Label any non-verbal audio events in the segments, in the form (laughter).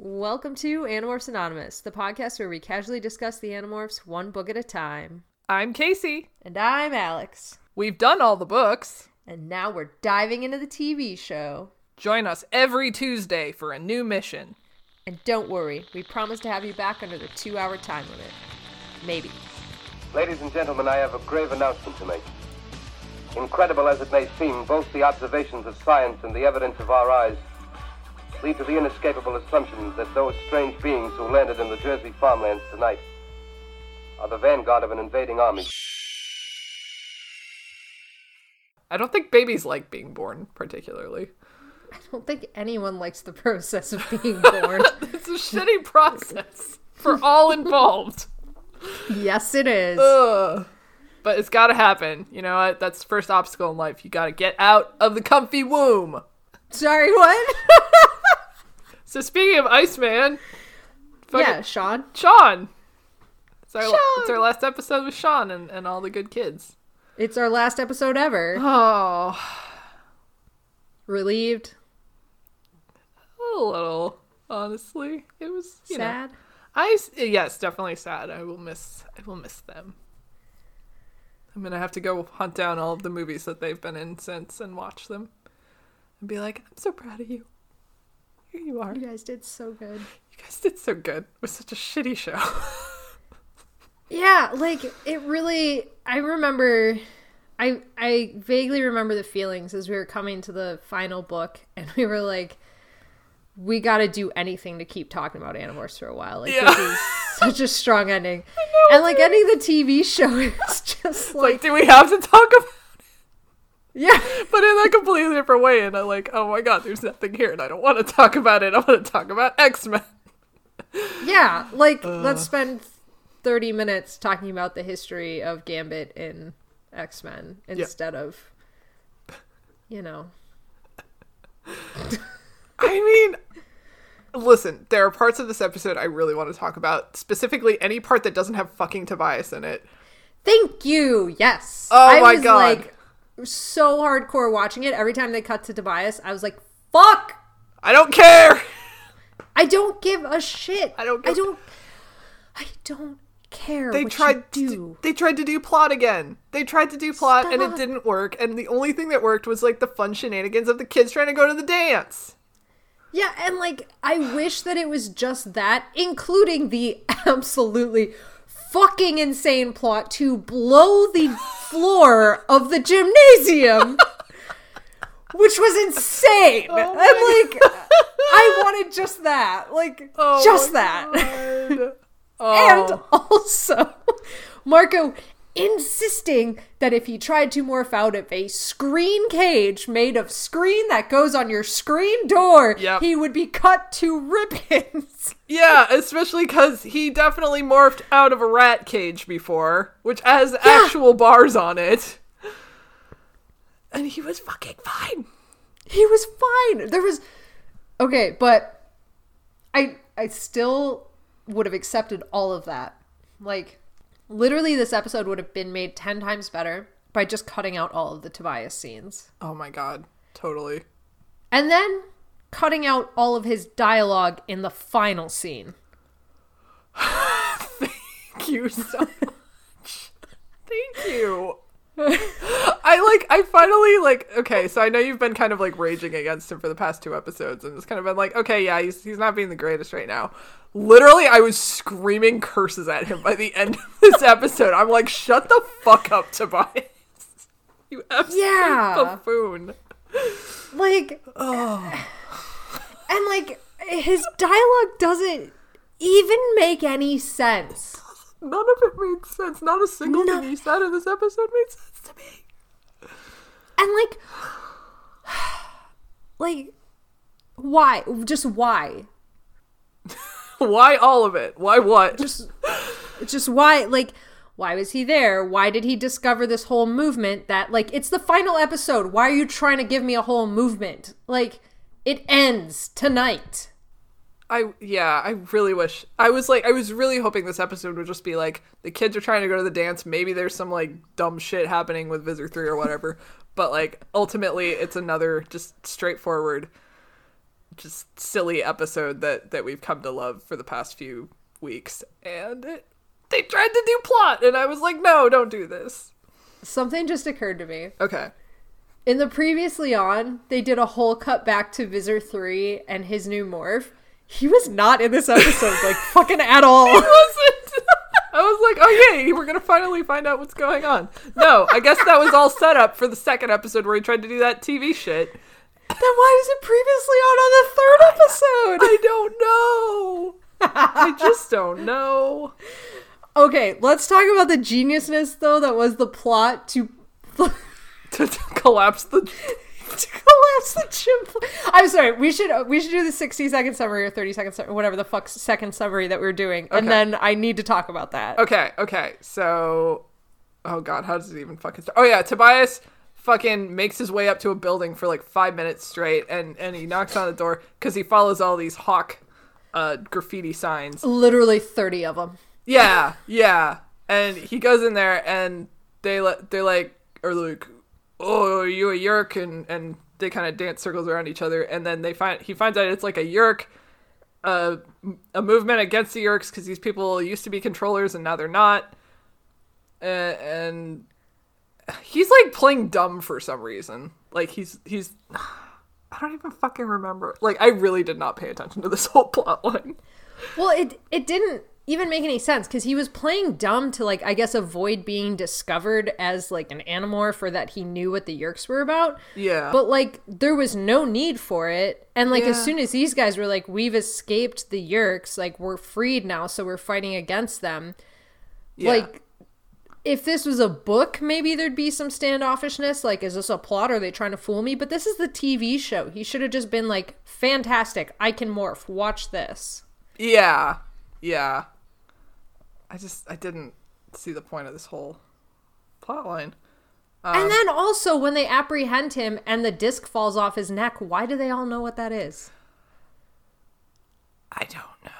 Welcome to Animorphs Anonymous, the podcast where we casually discuss the Animorphs one book at a time. I'm Casey. And I'm Alex. We've done all the books. And now we're diving into the TV show. Join us every Tuesday for a new mission. And don't worry, we promise to have you back under the two hour time limit. Maybe. Ladies and gentlemen, I have a grave announcement to make. Incredible as it may seem, both the observations of science and the evidence of our eyes lead to the inescapable assumption that those strange beings who landed in the Jersey farmlands tonight are the vanguard of an invading army. I don't think babies like being born particularly. I don't think anyone likes the process of (laughs) being born. (laughs) it's a shitty process for all involved. yes, it is. Ugh. But it's got to happen. You know what? That's the first obstacle in life. You got to get out of the comfy womb. Sorry, what? (laughs) so speaking of Iceman, yeah, Shawn. Shawn. It's our, Shawn. it's our last episode with Shawn and, and all the good kids. It's our last episode ever. Oh. Relieved. A little, honestly. It was sad. Know, I yes, definitely sad. I will miss. I will miss them. I'm gonna have to go hunt down all of the movies that they've been in since and watch them, and be like, I'm so proud of you. Here you are. You guys did so good. You guys did so good. It was such a shitty show. (laughs) yeah, like it really. I remember. I I vaguely remember the feelings as we were coming to the final book, and we were like, we got to do anything to keep talking about Animorphs for a while. Like yeah. this is (laughs) such a strong ending, know, and like ending the TV (laughs) show is just like, like, do we have to talk about? Yeah, (laughs) but in a completely different way, and I'm like, oh my god, there's nothing here, and I don't want to talk about it. I want to talk about X Men. (laughs) Yeah, like uh. let's spend thirty minutes talking about the history of Gambit in X Men instead yeah. of, you know. (laughs) I mean, listen, there are parts of this episode I really want to talk about. Specifically, any part that doesn't have fucking Tobias in it. Thank you. Yes. Oh I my was, god. Like, so hardcore watching it. Every time they cut to Tobias, I was like, "Fuck! I don't care. I don't give a shit. I don't. I don't. I don't care. They tried to do. They tried to do plot again. They tried to do plot, Stop. and it didn't work. And the only thing that worked was like the fun shenanigans of the kids trying to go to the dance. Yeah, and like I wish that it was just that, including the (laughs) absolutely fucking insane plot to blow the floor of the gymnasium. which was insane. Oh and like God. I wanted just that. Like oh just that. (laughs) Oh. and also Marco insisting that if he tried to morph out of a screen cage made of screen that goes on your screen door, yep. he would be cut to ribbons. (laughs) Yeah, especially because he definitely morphed out of a rat cage before, which has yeah. actual bars on it. And he was fucking fine. He was fine. There was Okay, but I I still would have accepted all of that. Like Literally, this episode would have been made 10 times better by just cutting out all of the Tobias scenes. Oh my god, totally. And then cutting out all of his dialogue in the final scene. (laughs) Thank you so (laughs) much. Thank you. I like I finally like okay, so I know you've been kind of like raging against him for the past two episodes and it's kind of been like, okay, yeah, he's he's not being the greatest right now. Literally, I was screaming curses at him by the end of this episode. I'm like, shut the fuck up, Tobias. (laughs) You absolute yeah. buffoon. Like oh. (sighs) And like his dialogue doesn't even make any sense. None of it made sense. Not a single thing he said in this episode made sense to me. And like, (sighs) like, why? Just why? (laughs) why all of it? Why what? Just, just why? Like, why was he there? Why did he discover this whole movement? That like, it's the final episode. Why are you trying to give me a whole movement? Like, it ends tonight. I yeah, I really wish I was like I was really hoping this episode would just be like the kids are trying to go to the dance. Maybe there's some like dumb shit happening with Visser Three or whatever. (laughs) but like ultimately, it's another just straightforward just silly episode that that we've come to love for the past few weeks, and it, they tried to do plot, and I was like, no, don't do this. Something just occurred to me. Okay. In the previously on, they did a whole cut back to Visser 3 and his new morph. He was not in this episode, like fucking at all. wasn't. I was like, oh yay, we're gonna finally find out what's going on. No, I guess that was all set up for the second episode where he tried to do that TV shit. Then why was it previously on on the third episode? I don't know. I just don't know. Okay, let's talk about the geniusness though that was the plot To, (laughs) to collapse the. (laughs) collapse the gym. I'm sorry. We should we should do the 60 second summary or 30 second summary, whatever the fuck second summary that we're doing, Okay. and then I need to talk about that. Okay, okay, so. Oh god, how does it even fucking start? Oh yeah, Tobias fucking makes his way up to a building for like five minutes straight, and and he knocks on the door because he follows all these hawk uh, graffiti signs. Literally 30 of them. Yeah, yeah. And he goes in there and they let they're like are like, "Oh, you a Yeerk?" and and they kind of dance circles around each other and then they find he finds out it's like a Yeerk uh, a movement against the Yeerks cuz these people used to be controllers and now they're not. And he's like playing dumb for some reason. Like he's he's (sighs) I don't even fucking remember. Like I really did not pay attention to this whole (laughs) plot line. Well, it it didn't even make any sense because he was playing dumb to like I guess avoid being discovered as like an animorph or that he knew what the Yeerks were about. Yeah. But like there was no need for it. And like as soon as these guys were like, We've escaped the Yeerks, like we're freed now, so we're fighting against them. yeah. Like if this was a book, maybe there'd be some standoffishness. Like, is this a plot? Are they trying to fool me? But this is the TV show. He should have just been like, fantastic. I can morph. Watch this. Yeah. Yeah. I just I didn't see the point of this whole plot line. Um, and then also, when they apprehend him and the disc falls off his neck, why do they all know what that is? I don't know.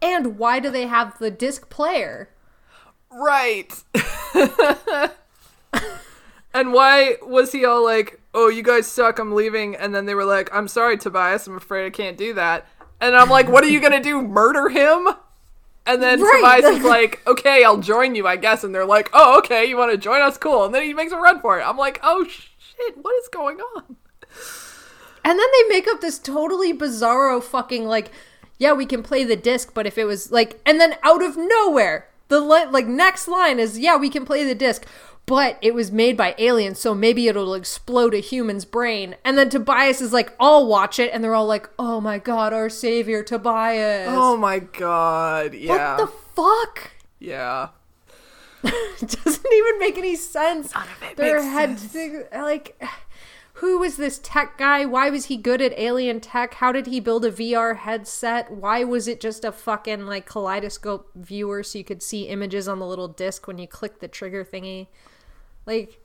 And why do they have the disc player? Right. (laughs) and why was he all like, "Oh, you guys suck. I'm leaving." And then they were like, "I'm sorry, Tobias. I'm afraid I can't do that." And I'm like, "What are you going to do? Murder him?" And then Right. Tobias is (laughs) like, "Okay, I'll join you, I guess." And they're like, "Oh, okay. You want to join us? Cool." And then he makes a run for it. I'm like, "Oh shit. What is going on?" And then they make up this totally bizarro fucking like, yeah, we can play the disc, but if it was like, and then out of nowhere, the li- like next line is, yeah, we can play the disc, but it was made by aliens, so maybe it'll explode a human's brain. And then Tobias is like, I'll watch it, and they're all like, oh my god, our savior, Tobias. Oh my god. Yeah. what the fuck? yeah. It (laughs) doesn't even make any sense. None of it Their makes head, sense. like, who was this tech guy? Why was he good at alien tech? How did he build a VR headset? Why was it just a fucking like kaleidoscope viewer so you could see images on the little disc when you click the trigger thingy? Like,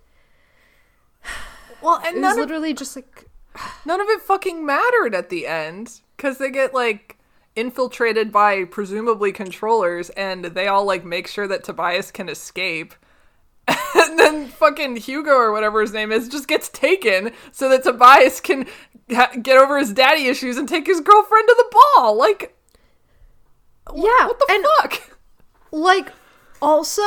(sighs) Well, it and was none of literally just like, (sighs) none of it fucking mattered at the end because they get like infiltrated by presumably controllers and they all like make sure that Tobias can escape. (laughs) And then fucking Hugo or whatever his name is just gets taken so that Tobias can ha- get over his daddy issues and take his girlfriend to the ball. Like, yeah, what the and fuck? like also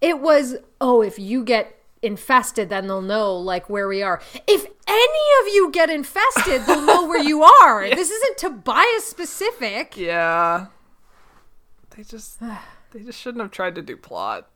it was oh if you get infested then they'll know like where we are. If any of you get infested they'll know where you are. (laughs) This isn't tobias specific. Yeah, (sighs) they just they just shouldn't have tried to do plot.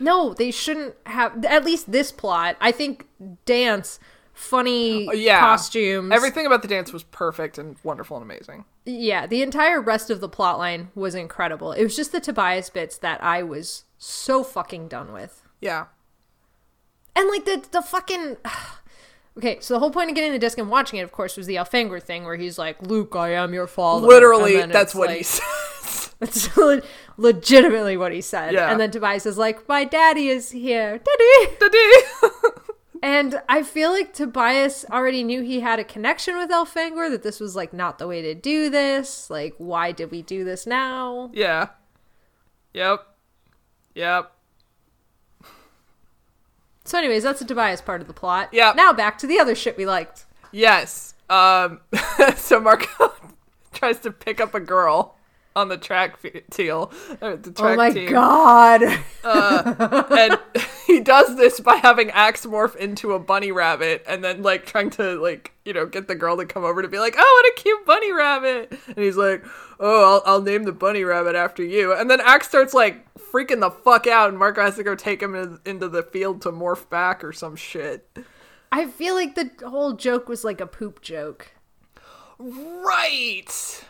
no they shouldn't have at least this plot. I think dance funny Uh, Yeah, costumes. Everything about the dance was perfect and wonderful and amazing. yeah the entire rest of the plot line was incredible. It was just the tobias bits that i was so fucking done with. Yeah. And like the the fucking (sighs) Okay, so the whole point of getting the disc and watching it, of course, was the Elfangor thing where he's like, Luke, I am your father. Literally, that's what like- he says. (laughs) That's le- legitimately what he said. Yeah. And then Tobias is like, My daddy is here. Daddy! Daddy. (laughs) And I feel like Tobias already knew he had a connection with Elfangor, that this was like not the way to do this. Like, why did we do this now? yeah. Yep. Yep. So, anyways, that's the Tobias part of the plot. Yeah. Now back to the other shit we liked. Yes. Um, (laughs) so Marco (laughs) tries to pick up a girl on the track teal, uh, the track Oh my team. god. and (laughs) he does this by having Axe morph into a bunny rabbit and then like trying to like you know get the girl to come over to be like oh what a cute bunny rabbit and he's like oh I'll, I'll name the bunny rabbit after you and then Axe starts like freaking the fuck out and Marco has to go take him in, into the field to morph back or some shit I feel like the whole joke was like a poop joke. right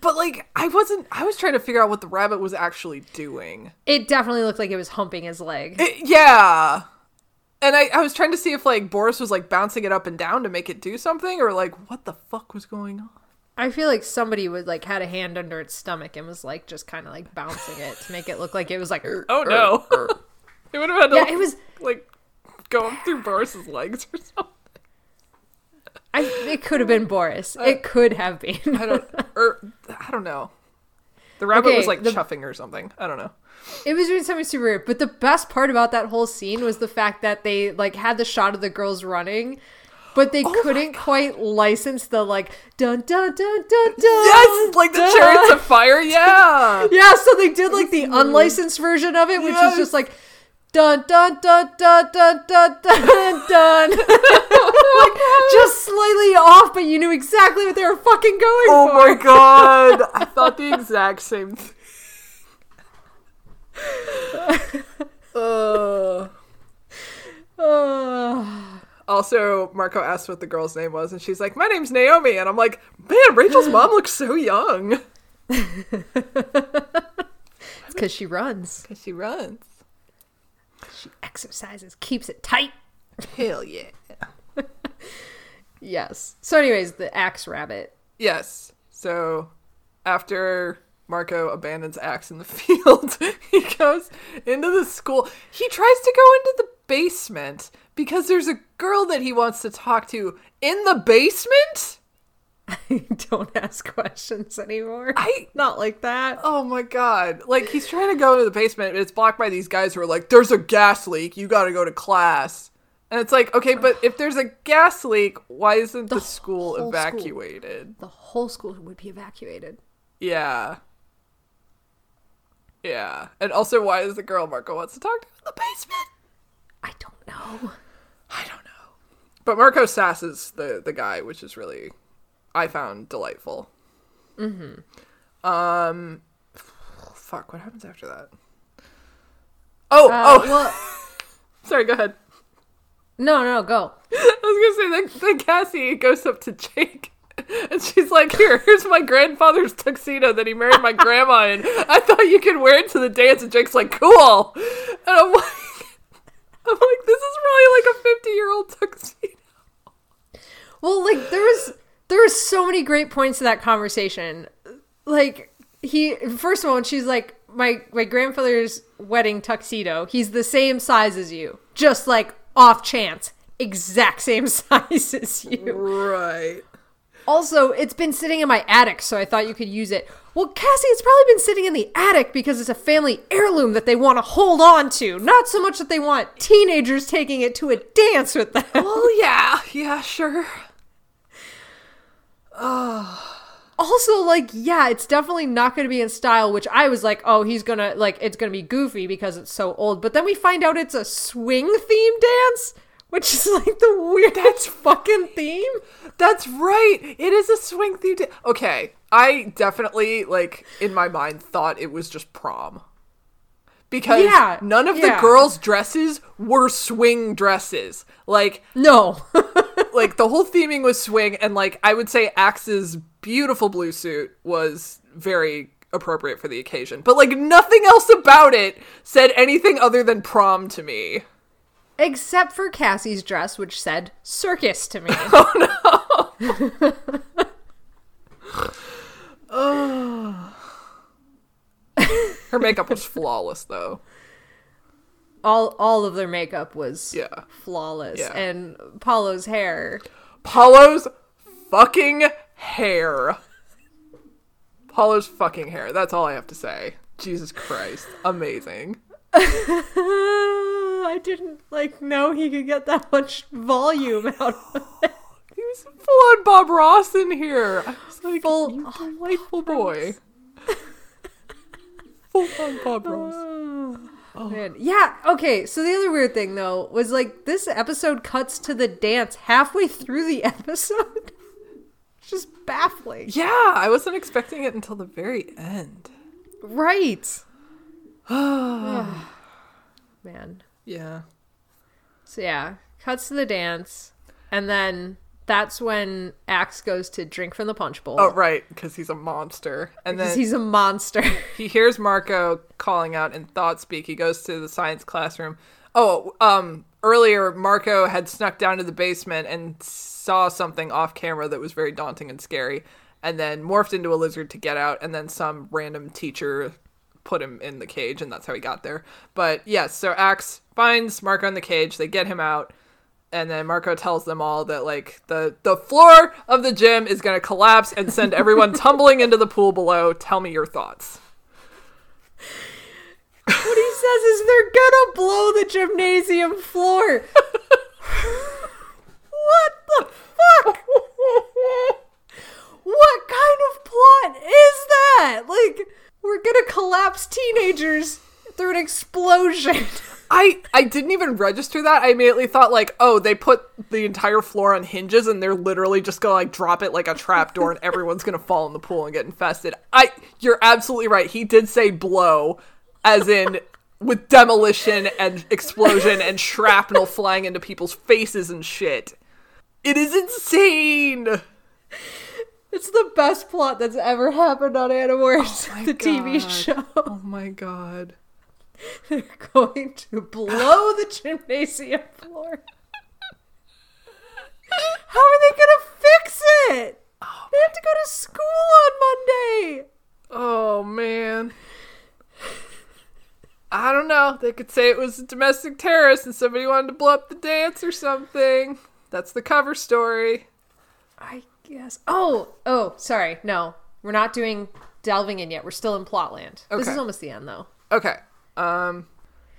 but like I wasn't I was trying to figure out what the rabbit was actually doing It definitely looked like it was humping his leg. It- yeah. And I, I was trying to see if like Boris was like bouncing it up and down to make it do something or like what the fuck was going on. I feel like somebody would like had a hand under its stomach and was like just kind of like bouncing it to make it look like it was like (laughs) Oh no. (laughs) it would have had to Yeah, it was like going through Boris's legs or something. I it could have been Boris. It uh, could have been. I don't or I don't know. The rabbit Okay, was like the- chuffing or something. I don't know. It was doing something super weird. But the best part about that whole scene was the fact that they like had the shot of the girls running, but they Oh couldn't quite license the like dun dun dun dun dun. Yes, like the dun. chariots of fire. (laughs) Yeah. Yeah, so they did like the unlicensed version of it, which was just like dun dun dun dun dun dun dun dun. (laughs) (laughs) like just slightly off, but you knew exactly what they were fucking going Oh for. Oh my god. (laughs) I thought the exact same thing. uh. Also, Marco asked what the girl's name was, and she's like, "My name's Naomi," and I'm like, "Man, Rachel's mom looks so young." it's because she runs, Cause she runs. She exercises, keeps it tight. Hell yeah. (laughs) Yes. So, anyways, the axe rabbit. Yes. So, after Marco abandons Axe in the (laughs) field, he goes into the school. He tries to go into the basement because there's a girl that he wants to talk to in the basement. (laughs) Don't ask questions anymore. I Not like that. Oh my god. Like he's trying to go into the basement, but it's blocked by these guys who are like, There's a gas leak, you gotta go to class. And it's like, okay, but if there's a gas leak, why isn't the, school whole school. evacuated? The whole school would be evacuated. Yeah. Yeah. And also why is the girl Marco wants to talk to in the basement? I don't know. I don't know. But Marco sasses the the guy, which is really I found delightful. Mm-hmm. Um fuck, what happens after that? Oh, Uh, oh well, (laughs) sorry, go ahead. no, no, go. I was gonna say that then Cassie goes up to Jake and she's like, Here, here's my grandfather's tuxedo that he married my grandma in. I thought you could wear it to the dance and Jake's like, Cool And I'm like I'm like, this is really like a fifty year old tuxedo. Well, like there was there was so many great points to that conversation. Like he first of all, she's like my my grandfather's wedding tuxedo. He's the same size as you, just like off chance, exact same (laughs) size as you. Right. Also, it's been sitting in my attic, so I thought you could use it. Well, Cassie, it's probably been sitting in the attic because it's a family heirloom that they want to hold on to. Not so much that they want teenagers taking it to a dance with them. Well, yeah, yeah, sure. (sighs) also like yeah it's definitely not going to be in style which i was like oh he's gonna like it's gonna be goofy because it's so old but then we find out it's a swing theme dance which is (laughs) like the weirdest fucking theme That's right. It is a swing theme. da- okay, I definitely like in my mind thought it was just prom. Because Yeah, none of yeah. the girls' dresses were swing dresses. Like no (laughs) like the whole theming was swing and like I would say Axe's beautiful blue suit was very appropriate for the occasion. But like nothing else about it said anything other than prom to me. except for cassie's dress which said circus to me (laughs) Oh no! (laughs) Her makeup was flawless though. All all of their makeup was Yeah. flawless Yeah. and paulo's hair Paulo's fucking hair. Paulo's fucking hair. That's all I have to say. Jesus Christ. Amazing. (laughs) i didn't like know he could get that much volume (laughs) out of it He was full on Bob Ross in here. I was like, Full- you oh, boy. full on Bob (laughs) Ross. Oh, Man. Yeah, okay. So the other weird thing though was like this episode cuts to the dance halfway through the (laughs) episode. Just baffling. Yeah, I wasn't expecting it until the very end. Right. (sighs) Man. Yeah. So yeah, cuts to the dance, and then that's when Axe goes to drink from the punch bowl. Oh, right, because he's a monster. And because then he's a monster. (laughs) he hears Marco calling out in thought speak. He goes to the science classroom. Oh, um, earlier Marco had snuck down to the basement and saw something off camera that was very daunting and scary, and then morphed into a lizard to get out. And then some random teacher put him in the cage, and that's how he got there. But yes, so Axe finds Marco in the cage. They get him out. And then Marco tells them all that like the the floor of the gym is going to collapse and send everyone (laughs) tumbling into the pool below. Tell me your thoughts. what he says is they're gonna blow the gymnasium floor. (laughs) what the fuck? what kind of plot is that? Like, we're gonna collapse teenagers through an explosion. (laughs) I I didn't even register that. I immediately thought like, oh, they put the entire floor on hinges and they're literally just gonna like drop it like a trap door and everyone's gonna fall in the pool and get infested. I you're absolutely right. He did say blow, as in with demolition and explosion and shrapnel flying into people's faces and shit. It is insane. It's the best plot that's ever happened on Animorphs, Oh the TV show. Oh my god. (laughs) They're going to blow the gymnasium floor. How are they gonna fix it? they have to go to school on Monday. Oh man. I don't know. They could say it was a domestic terrorist and somebody wanted to blow up the dance or something. That's the cover story. I guess. Oh, oh, sorry. No, we're not doing delving in yet. We're still in Plotland. This is almost the end, though. Okay. Um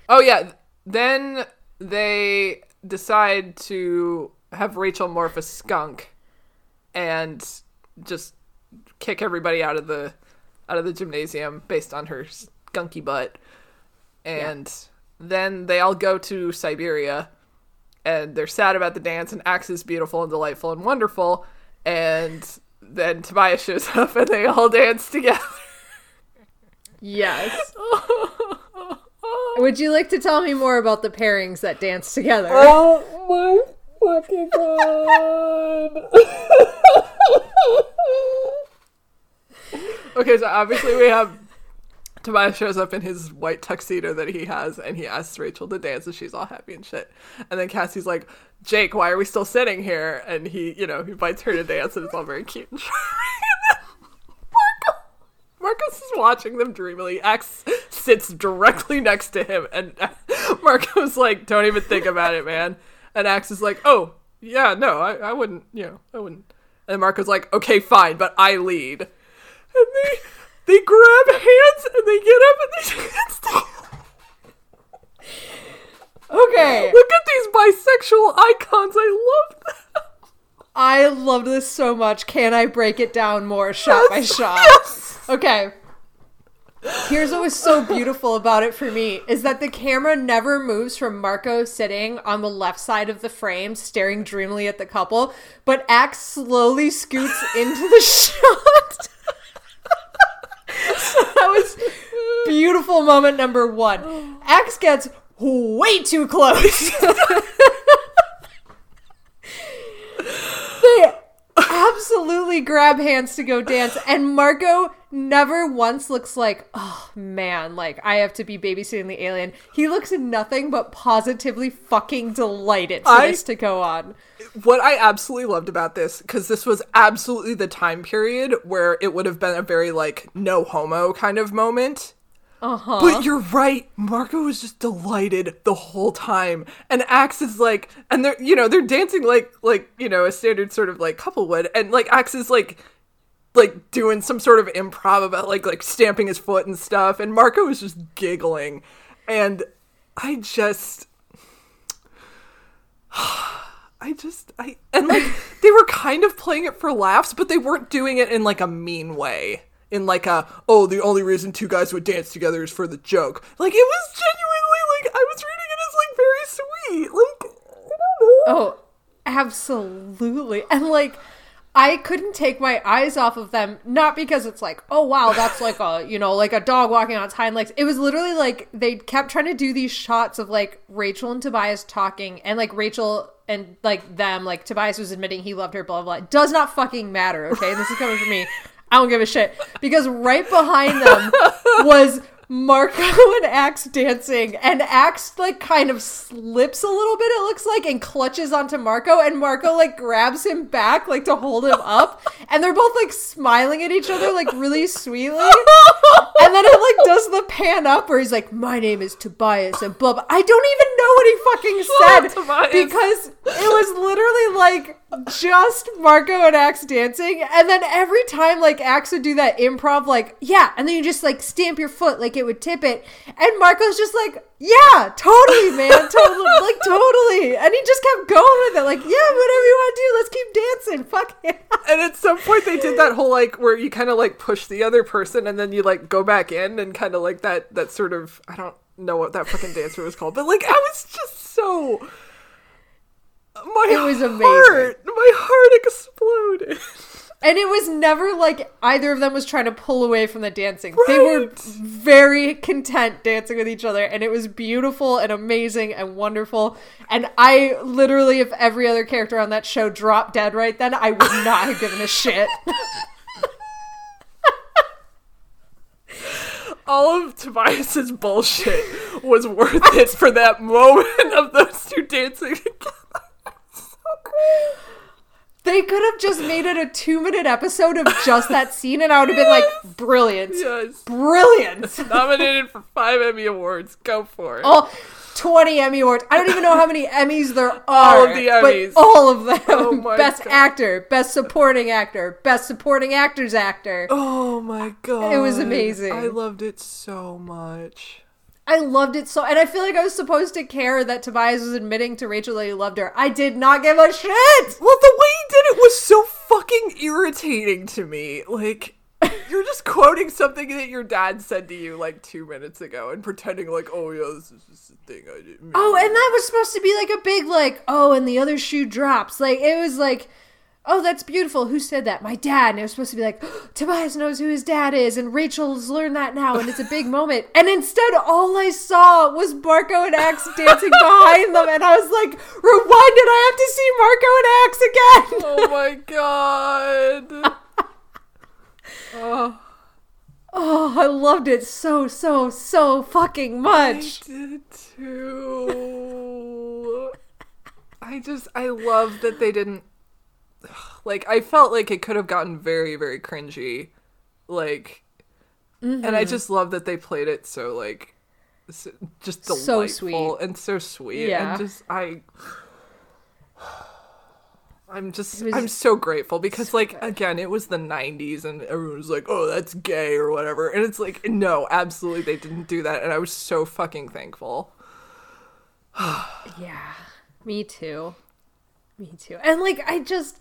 Oh yeah, then they decide to have Rachel morph a skunk and just kick everybody out of the out of the gymnasium based on her skunky butt. And then they all go to Siberia and they're sad about the dance and Axe is beautiful and delightful and wonderful and then Tobias shows (laughs) up and they all dance together. Yes. (laughs) Would you like to tell me more about the pairings that dance together? Oh my fucking god. okay, so obviously we have Tobias shows up in his white tuxedo that he has and he asks Rachel to dance and she's all happy and shit. And then Cassie's like, Jake, why are we still sitting here? And he, you know, he invites her to dance and it's all very cute and charming. (laughs) Marco, is watching them dreamily. Axe sits directly next to him and (laughs) Marco's like, don't even think about it, man. And Axe is like, oh, yeah, no, I, I wouldn't, you know, I wouldn't. And Marco's like, okay, fine, but I lead. And they they grab hands and they get up and they (laughs) dance. Okay. Look at these bisexual icons. I love them. I loved this so much. Can I break it down more shot by shot? yes. Okay. Here's what was so beautiful about it for me is that the camera never moves from Marco sitting on the left side of the frame, staring dreamily at the couple, but Axe slowly scoots into the (laughs) shot. (laughs) that was beautiful moment number one. Axe gets way too close. (laughs) they absolutely grab hands to go dance. And marco never once looks like oh man like i have to be babysitting the alien. He looks nothing but positively fucking delighted for I- this to go on. What I absolutely loved about this, because this was absolutely the time period where it would have been a very, like, no homo kind of moment. Uh-huh But you're right. Marco was just delighted the whole time, and Axe is like, and they're you know they're dancing like like you know a standard sort of like couple would, and like Axe is like like doing some sort of improv about like like stamping his foot and stuff, and Marco is just giggling, and I just. (sighs) I just I and like (laughs) they were kind of playing it for laughs, but they weren't doing it in like a mean way. In like a oh the only reason two guys would dance together is for the joke. Like it was genuinely like I was reading it as like very sweet. Like I don't know. Oh, absolutely. And like I couldn't take my eyes off of them, not because it's like, oh wow, that's like a you know, like a dog walking on its hind legs. It was literally like they kept trying to do these shots of like Rachel and Tobias talking and like Rachel and like them, like Tobias was admitting he loved her, blah blah. blah. It does not fucking matter, okay? This is coming from me. I don't give a shit. Because right behind them (laughs) was Marco and Axe dancing, and Axe like kind of slips a little bit, it looks like, and clutches onto Marco, and Marco like grabs him back, like to hold him up, and they're both like smiling at each other, like really sweetly. And then it like does the pan up where he's like, My name is Tobias, and blah blah. I don't even know what he fucking (laughs) Oh, said Tobias. because it was literally like just Marco and Axe dancing, and then every time like Axe would do that improv, like yeah, and then you just like stamp your foot like it would tip it, and Marco's just like yeah, totally, man, totally, (laughs) like totally, and he just kept going with it, like yeah, whatever you want to do, let's keep dancing, fuck yeah. And at some point they did that whole like where you kind of like push the other person and then you like go back in and kind of like that that sort of I don't know what that fucking dancer was called, but like I was just so my It was amazing. heart, my heart exploded. And it was never like either of them was trying to pull away from the dancing. They were very content dancing with each other, and it was beautiful and amazing and wonderful. And I literally, if every other character on that show dropped dead right then, I would not have given a shit. (laughs) All of Tobias's bullshit was worth it for that moment of those two dancing together. (laughs) they could have just made it a two minute episode of just that (laughs) scene, and I would have been like, brilliant. Yes. Brilliant. (laughs) Nominated for five Emmy Awards. Go for it. all 20 Emmy Awards. I don't even know how many Emmys there are. All of the Emmys. But all of them. Oh best God. actor, best supporting actor, best supporting actor's actor. Oh my god. It was amazing. I loved it so much. I loved it so and I feel like I was supposed to care that Tobias was admitting to Rachel that he loved her. I did not give a shit. Well, the way he did it was so fucking irritating to me. Like, you're just quoting something that your dad said to you like two minutes ago and pretending like, oh yeah, this is just a thing I did. Oh, and that was supposed to be like a big like, oh, and the other shoe drops. Like it was like, oh, that's beautiful. Who said that? My dad. And it was supposed to be like, (gasps) Tobias knows who his dad is, and Rachel's learned that now, and it's a big (laughs) moment. And instead, all I saw was Marco and Axe dancing behind them, and I was like, rewind it. I have to see Marco and Axe again. (laughs) Oh my god. oh, (laughs) Oh, I loved it so, so, so fucking I much. did too. I just, I love that they didn't. Like, I felt like it could have gotten very, very cringy. Like, and Mm-hmm. I just love that they played it so, like, just delightful So sweet. and so sweet. Yeah. And just, I. I'm just, I'm so grateful because, so like, good. again, it was the 90s and everyone was like, oh, that's gay or whatever. And it's like, no, absolutely, they didn't do that. And I was so fucking thankful. (sighs) Yeah, me too. Me too. And like, I just,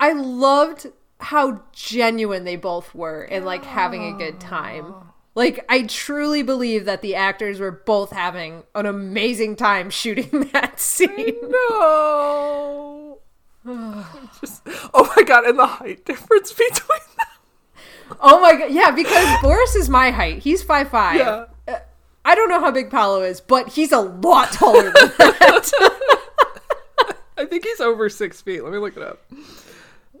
I loved how genuine they both were in like having a good time. Oh. Like, I truly believe that the actors were both having an amazing time shooting (laughs) that scene. No. (sighs) just, oh my god, and the height difference between them. Oh my god, yeah, because Boris is my height. He's five five. Yeah. Uh, I don't know how big Paulo is, but he's a lot taller than that. (laughs) I think he's over six feet. Let me look it up.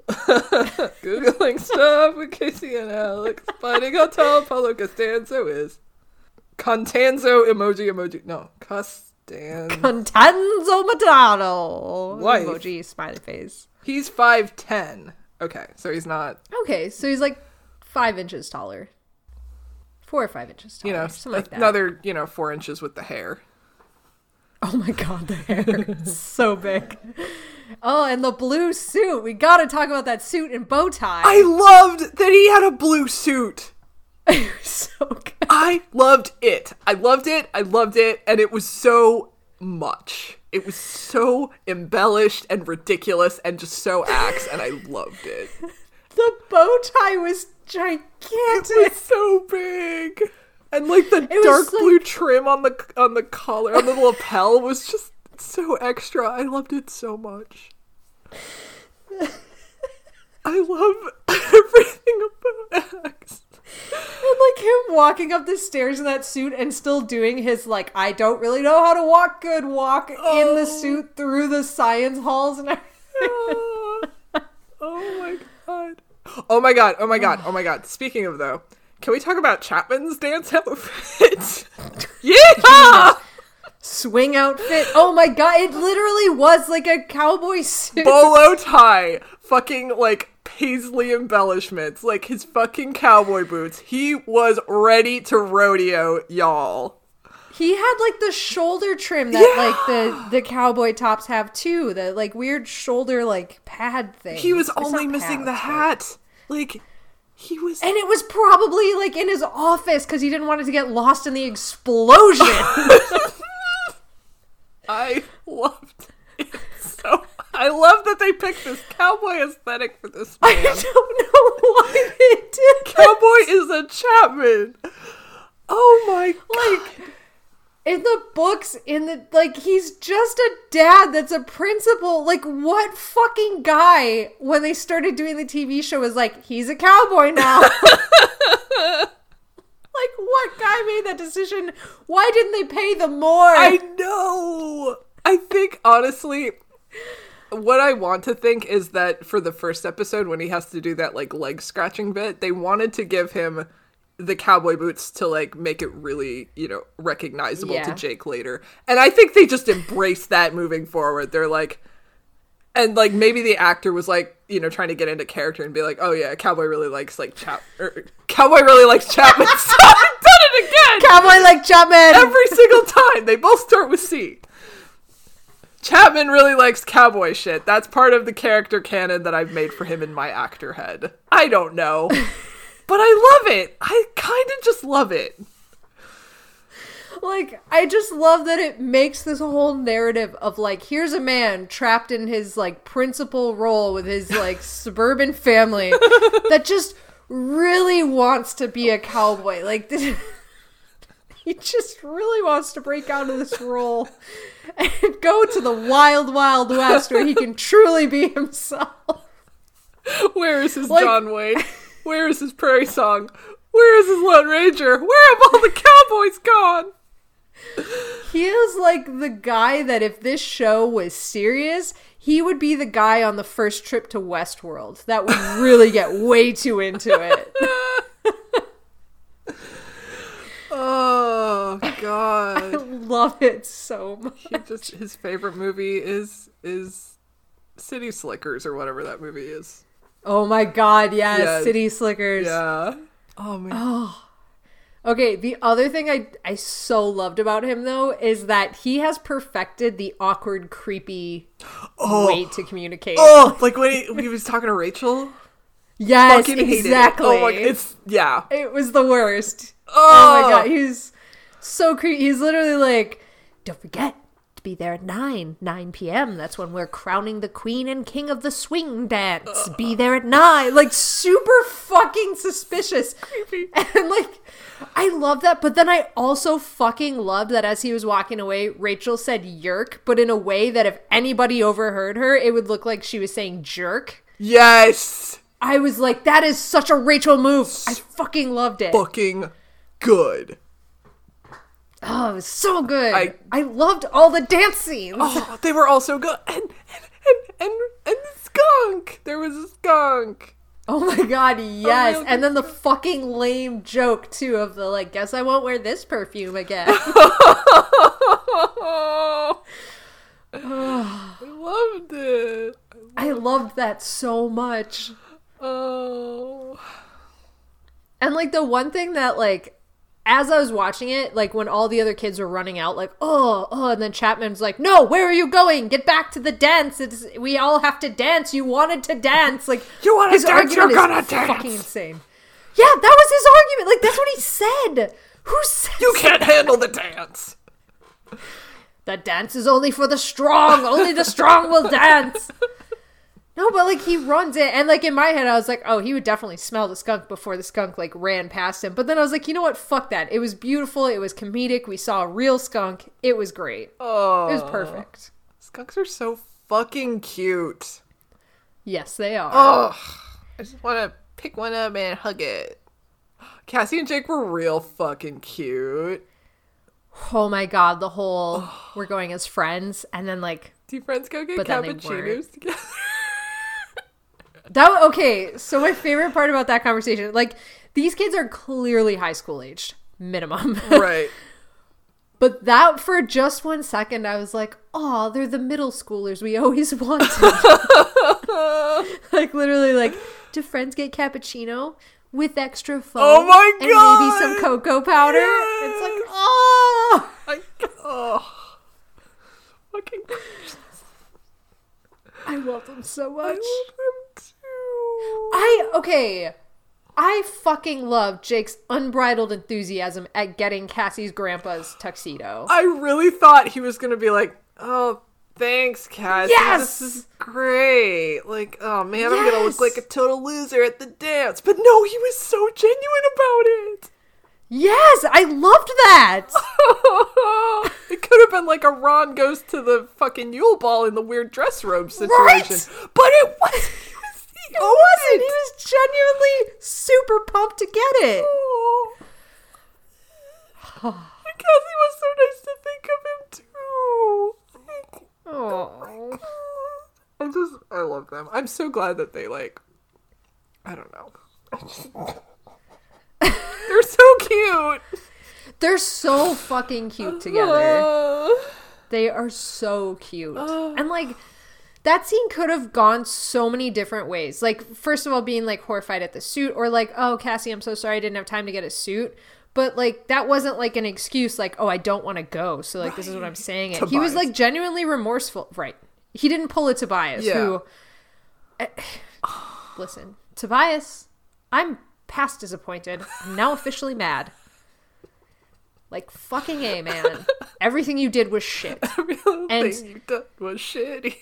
(laughs) Googling stuff with Casey and Alex. Finding how tall Paulo Costanzo is. Contanzo emoji emoji. No, Costanzo. Contanzo Matano. Wife. Emoji, smiley face. He's 5'10. Okay, so he's not, Okay, so he's like five inches taller. Four or five inches taller. you know, something like that. another, you know, four inches with the hair. Oh my god, the hair is so big. Oh, and the blue suit. We gotta talk about that suit and bow tie. I loved that he had a blue suit. (laughs) It was so good. I loved it. I loved it. I loved it. And it was so much. It was so embellished and ridiculous and just so axe, and I loved it. (laughs) The bow tie was gigantic. It was so big. And like the was dark like- blue trim on the on the collar on the lapel was just so extra. I loved it so much. I love everything about Axe. And like him walking up the stairs in that suit and still doing his like I don't really know how to walk good walk in the Oh. suit through the science halls and everything. (laughs) oh my god. Oh my god. Oh my god. Oh my god. Speaking of though, can we talk about Chapman's dance outfit? (laughs) yeah! Swing outfit. Oh my god, it literally was like a cowboy suit. Bolo tie. Fucking like paisley embellishments. Like his fucking cowboy boots. He was ready to rodeo, y'all. He had like the shoulder trim that like the the cowboy tops have too. The like weird shoulder like pad thing. He was only missing the pads, hat. Like he was And it was probably like in his office because he didn't want it to get lost in the explosion. (laughs) I loved it so. I love that they picked this cowboy aesthetic for this Man. I don't know why they did. cowboy is a Chapman. Oh my Like in the books, in the like, he's just a dad that's a principal. Like, what fucking guy when they started doing the TV show was like, he's a cowboy now. (laughs) like, what guy made that decision? Why didn't they pay them more? I know. I think honestly, what I want to think is that for the first episode, when he has to do that like leg scratching bit, they wanted to give him the cowboy boots to like make it really, you know, recognizable to Jake later. And I think they just embraced that moving forward. They're like, and like maybe the actor was like, you know, trying to get into character and be like, oh yeah, cowboy really likes like chap, or cowboy really likes Chapman. (laughs) so I've done it again cowboy like Chapman. every single time. They both start with C. Chapman really likes cowboy shit. That's part of the character canon that I've made for him in my actor head. I don't know. (laughs) but I love it. I kind of just love it. Like i just love that it makes this whole narrative of like here's a man trapped in his like principal role with his like (laughs) suburban family that just really wants to be a cowboy like this (laughs) he just really wants to break out of this role and go to the wild wild west where he can (laughs) truly be himself Where is his Like- John Wayne? Where is his Prairie Song? Where is his Lone Ranger? Where have all the cowboys gone? He is like the guy that if this show was serious, he would be the guy on the first trip to Westworld that would really get way too into it. (laughs) Oh God. I love it so much. he just his favorite movie is is City Slickers or whatever that movie is. Oh my god, yes, Yeah. City Slickers. Yeah. Oh man. Oh. Okay, the other thing I I so loved about him though is that he has perfected the awkward, creepy oh, way to communicate. Oh, like when he, when he was talking to Rachel. yes, Fucking hated it. exactly. Oh my, it's yeah. It was the worst. Oh, Oh my god, he's so creepy. He's literally like, "Don't forget be there at nine, nine p.m. That's when we're crowning the queen and king of the swing dance. Be there at nine. Like super fucking suspicious. Creepy. (laughs) And like, I love that. But then I also fucking loved that as he was walking away, Rachel said "Yeerk," but in a way that if anybody overheard her, it would look like she was saying "jerk." Yes. I was like, that is such a Rachel move. I fucking loved it. Fucking good. Oh, it was so good. I- I, loved all the dance scenes. Oh, they were all so good. And and and and, and skunk. There was a skunk. Oh my god, yes. real and then the fucking lame joke too of the like, guess I won't wear this perfume again. Oh. (laughs) I loved it. I loved that so much. Oh. And like the one thing that like as I was watching it, like when all the other kids were running out, like, oh, oh, and then Chapman's like, no, where are you going? Get back to the dance. It's we all have to dance. You wanted to dance. Like (laughs) You wanna dance, you're gonna dance. Fucking insane. Yeah, that was his argument. Like that's what he said. Who said You can't handle the dance. the dance is only for the strong. Only the strong will dance. (laughs) No, but like he runs it, and like in my head, I was like, oh, he would definitely smell the skunk before the skunk like ran past him. But then I was like, you know what? Fuck that. It was beautiful. It was comedic. We saw a real skunk. It was great. Oh, It was perfect. Skunks are so fucking cute. Yes, they are. Oh, I just want to pick one up and hug it. (gasps) Cassie and Jake were real fucking cute. Oh my god, the whole (sighs) we're going as friends, and then like Do friends go get But then they cappuccinos together? That. Okay, so my favorite part about that conversation, like these kids are clearly high school aged, minimum. (laughs) right. But that for just one second, I was like, "Oh, they're the middle schoolers we always (laughs) wanted." (laughs) like literally, like, do friends get cappuccino with extra foam? Oh my god! And maybe some cocoa powder. It's like, oh, I, oh. Fucking. I love them so I much. love them too. I okay. I fucking love Jake's unbridled enthusiasm at getting Cassie's grandpa's tuxedo. I really thought he was gonna be like, "Oh, thanks, Cassie. Yes! This is great. Like, oh man, I'm gonna look like a total loser at the dance." But no, he was so genuine about it. Yes, I loved that. (laughs) it could have been like a Ron goes to the fucking Yule Ball in the weird dress robe situation, Right! but it was. (laughs) (laughs) He he It wasn't. He was genuinely super pumped to get it. Oh. And Cassie was so nice to think of him too. Oh. I just I love them. I'm so glad that they like I don't know. I (laughs) just- They're so cute. They're so fucking cute together. Uh, (sighs) They are so cute. Oh. (sighs) And like that scene could have gone so many different ways. Like first of all being like horrified at the suit or like, "Oh, Cassie, I'm so sorry I didn't have time to get a suit." But like that wasn't like an excuse like, "Oh, I don't want to go." So like this is what I'm saying. It. He was like genuinely remorseful. Right. He didn't pull a Tobias Yeah. who eh, (sighs) Listen, Tobias, I'm past disappointed. I'm now officially mad. Like fucking A, man. (laughs) Everything you did was shit. every little And- you done was shitty.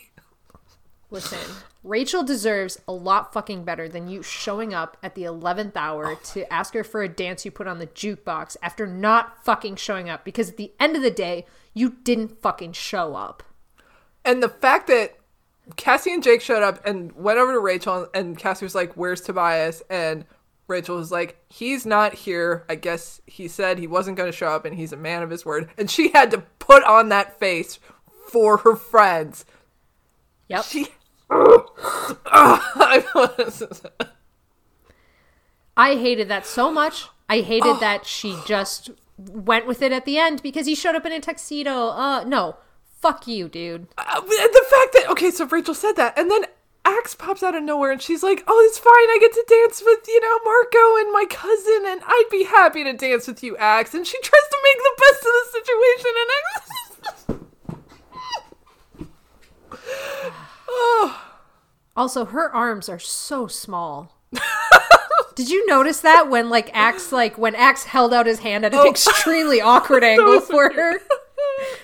Listen, Rachel deserves a lot fucking better than you showing up at the 11th hour oh. to ask her for a dance you put on the jukebox after not fucking showing up because at the end of the day, you didn't fucking show up. And the fact that Cassie and Jake showed up and went over to Rachel and Cassie was like, Where's Tobias? And Rachel was like, He's not here. I guess he said he wasn't going to show up and he's a man of his word. And she had to put on that face for her friends. Yep. She. (laughs) I hated that so much. I hated that she just went with it at the end because he showed up in a tuxedo. Uh, no. Fuck you, dude. Uh, the fact that okay, so Rachel said that, and then Axe pops out of nowhere, and she's like, "Oh, it's fine. I get to dance with you know Marco and my cousin, and I'd be happy to dance with you, Axe." And she tries to make the best of the situation, and Axe. (sighs) Also, her arms are so small. Did you notice that when like Axe like when Axe held out his hand at an oh. extremely (laughs) awkward angle was so for her?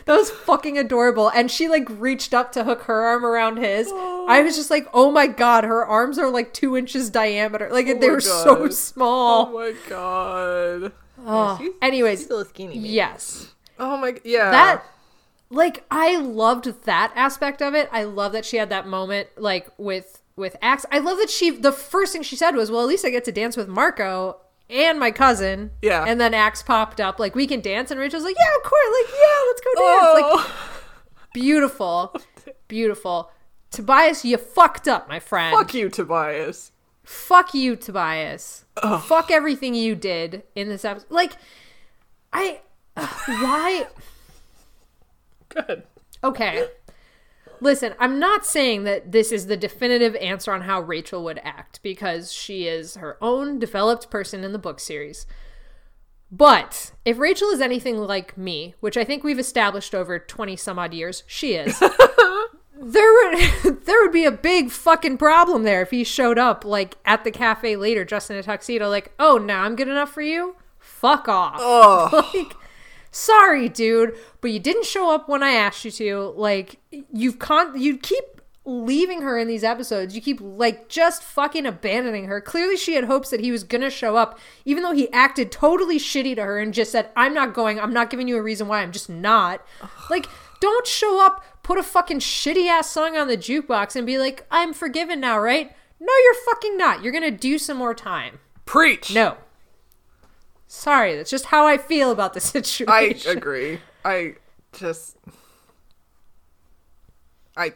That was fucking adorable. And she like reached up to hook her arm around his. I was just like, oh my god, her arms are like two inches diameter. Like oh they my were so oh small. oh my god. Oh. Anyways, Still a skinny. man. yes. Oh my god. yeah. that like i loved that aspect of it. I love that she had that moment like with with axe i love that she the first thing she said was well at least i get to dance with marco and my cousin. Yeah. and then axe popped up like we can dance. And rachel's like yeah of course like yeah let's go dance. Like Oh, (laughs) beautiful beautiful. Tobias you fucked up my friend. Fuck you, Tobias. fuck you tobias. Fuck everything you did in this episode. Like i ugh, why Good. Okay. Listen, I'm not saying that this is the definitive answer on how Rachel would act because she is her own developed person in the book series. But if Rachel is anything like me, which I think we've established over 20 some odd years, she is. (laughs) there would (laughs) there would be a big fucking problem there if he showed up like at the cafe later dressed in a tuxedo like, "Oh, now I'm good enough for you?" Fuck off. (laughs) Oh. like sorry, dude, but you didn't show up when I asked you to. Like, you've con you keep leaving her in these episodes. You keep like just fucking abandoning her. Clearly she had hopes that he was gonna show up, even though he acted totally shitty to her and just said, I'm not going, I'm not giving you a reason why, I'm just not. like, don't show up, put a fucking shitty ass song on the jukebox and be like, I'm forgiven now, right? No, you're fucking not. You're gonna do some more time. Preach. No. Sorry, that's just how I feel about the (laughs) situation. I agree. I just I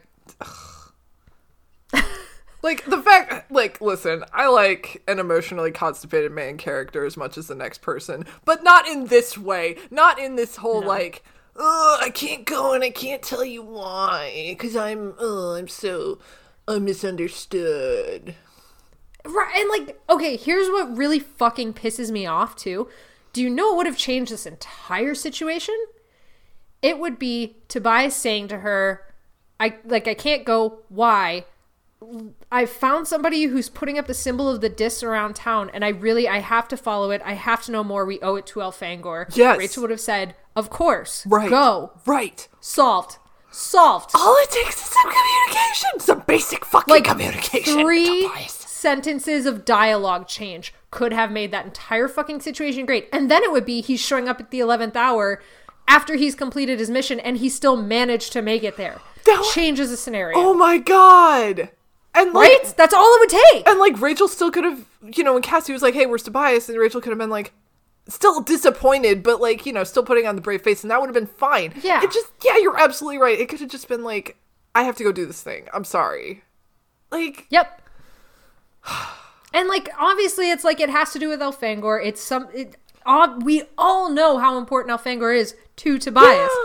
like the fact like listen, I like an emotionally constipated man character as much as the next person, but not in this way. Not in this whole like Ugh, I can't go and I can't tell you why because I'm oh I'm so uh, misunderstood. Right, and like, okay, here's what really fucking pisses me off too. Do you know what would have changed this entire situation? It would be Tobias saying to her, I like I can't go, why? I found somebody who's putting up the symbol of the disc around town, and I really I have to follow it. I have to know more. We owe it to Elfangor. Yes. Rachel would have said, Of course. Right. Go. Right. Solved. Solved. All it takes is some communication, some basic fucking like communication. three Tobias. Sentences of dialogue change could have made that entire fucking situation great and then it would be he's showing up at the 11th hour after he's completed his mission and he still managed to make it there That changes the scenario Oh my god. And like, right that's all it would take and like Rachel still could have, you know, when Cassie was like, "Hey, where's Tobias?" and Rachel could have been like, still disappointed, but like, you know, still putting on the brave face, and that would have been fine. Yeah. It just, yeah, you're absolutely right. It could have just been like, "I have to go do this thing. I'm sorry." Like, Yep. (sighs) And like obviously it's like it has to do with Elfangor. It's some it we all know how important Elfangor is to Tobias. (gasps)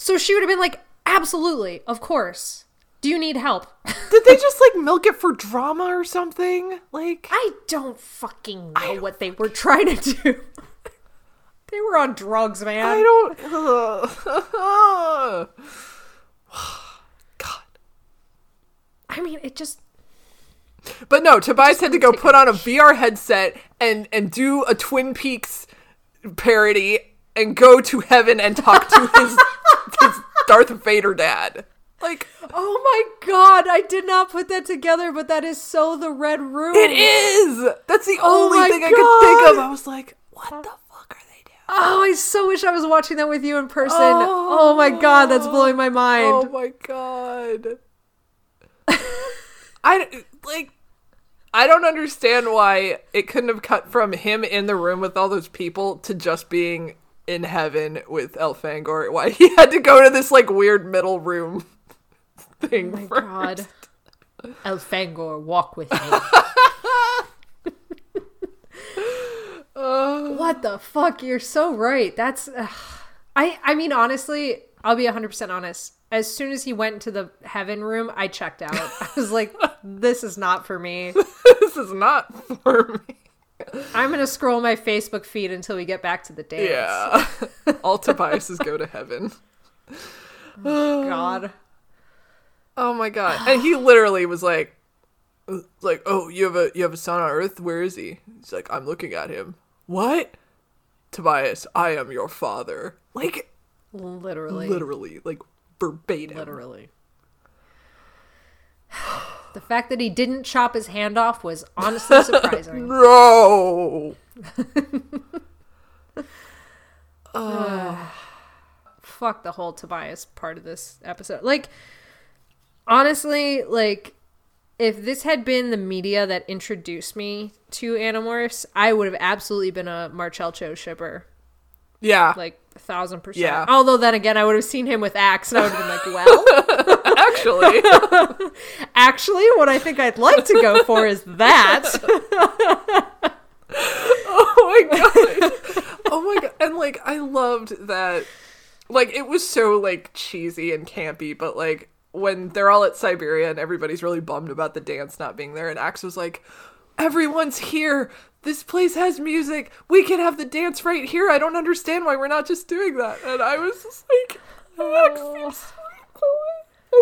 So she would have been like, "Absolutely, of course. Do you need help?" (laughs) did they just like milk it for drama or something? Like, I don't fucking know what they were trying to do. (laughs) they were on drugs, man. I don't. ugh. (laughs) (sighs) God. I mean, it just But no, Tobias had to go put on a VR headset and and do a Twin Peaks parody and go to heaven and talk to his (laughs) his Darth Vader dad. Like Oh my god, I did not put that together, but that is so the red room. it is. That's the Oh only thing I could think of. I was like, what the fuck are they doing? Oh, I so wish I was watching that with you in person. Oh, my god, that's blowing my mind. Oh my god. I like I don't understand why it couldn't have cut from him in the room with all those people to just being in heaven with Elfangor. Why he (laughs) had to go to this like weird middle room (laughs) thing Oh my first. god. Elfangor, walk with me. (laughs) what the fuck? You're so right. That's ugh. I I mean honestly, I'll be 100% honest. As soon as he went to the heaven room, I checked out. (laughs) I was like, this is not for me. (laughs) this is not for me. I'm going to scroll my Facebook feed until we get back to the dance. Yeah. all Tobias's go to (laughs) heaven. Oh god. Oh my god! And he literally was like, like, oh, you have a you have a son on Earth. Where is he? He's like, I'm looking at him. What? Tobias, I am your father. Like, Literally. literally, like verbatim. Literally. (sighs) The fact that he didn't chop his hand off was honestly (laughs) surprising. No. (sighs) (sighs) Fuck the whole Tobias part of this episode. Like, honestly, like, if this had been the media that introduced me to Animorphs, I would have absolutely been a Marcelcho shipper. Yeah. Like, a thousand percent. Yeah. Although, then again, I would have seen him with Axe and I would have been like, well, (laughs) actually. (laughs) actually, what I think I'd like to go for is that. (laughs) oh my god. Oh my god. And like, I loved that. Like, it was so like cheesy and campy, but like when they're all at Siberia and everybody's really bummed about the dance not being there, and Axe was like, "Everyone's here. This place has music. We can have the dance right here. I don't understand why we're not just doing that." And I was just like, "Axe, you sweet boy.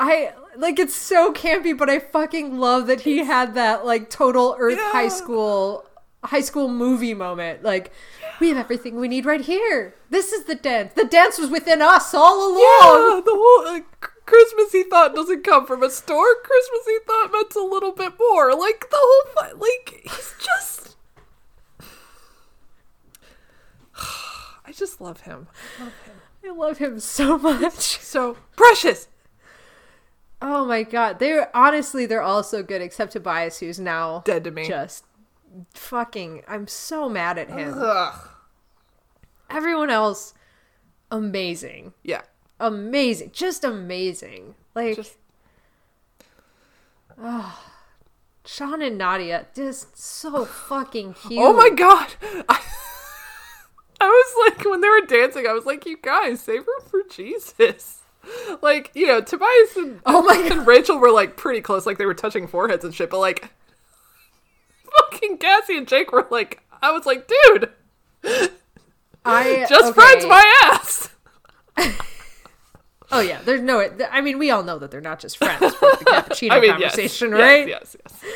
I. I like it's so campy, but I fucking love that he had that like total Earth Yeah. High School high school movie moment. Like, we have everything we need right here. This is the dance. The dance was within us all along. Yeah, the whole c- Christmassy thought doesn't come from a store. Christmassy thought meant a little bit more. Like the whole, like he's just. (sighs) I just love him. I love him so much. (laughs) So precious. Oh my god. They're honestly they're all so good except Tobias who's now Dead to me. Just fucking I'm so mad at him. Ugh. Everyone else amazing. Yeah. Amazing. Just amazing. Like Just oh, Shawn and Nadia just so fucking cute. oh my god. I, I was like when they were dancing, I was like, you guys save her for Jesus. Like you know, Tobias and, (laughs) Oh my and Rachel were like pretty close, like they were touching foreheads and shit. But like, (laughs) fucking Cassie and Jake were like, I was like, dude, I (laughs) just okay. friends my ass. Oh yeah, there's no I mean we all know that they're not just friends the cappuccino (laughs) I mean, conversation, yes, right? Yes, yes, yes.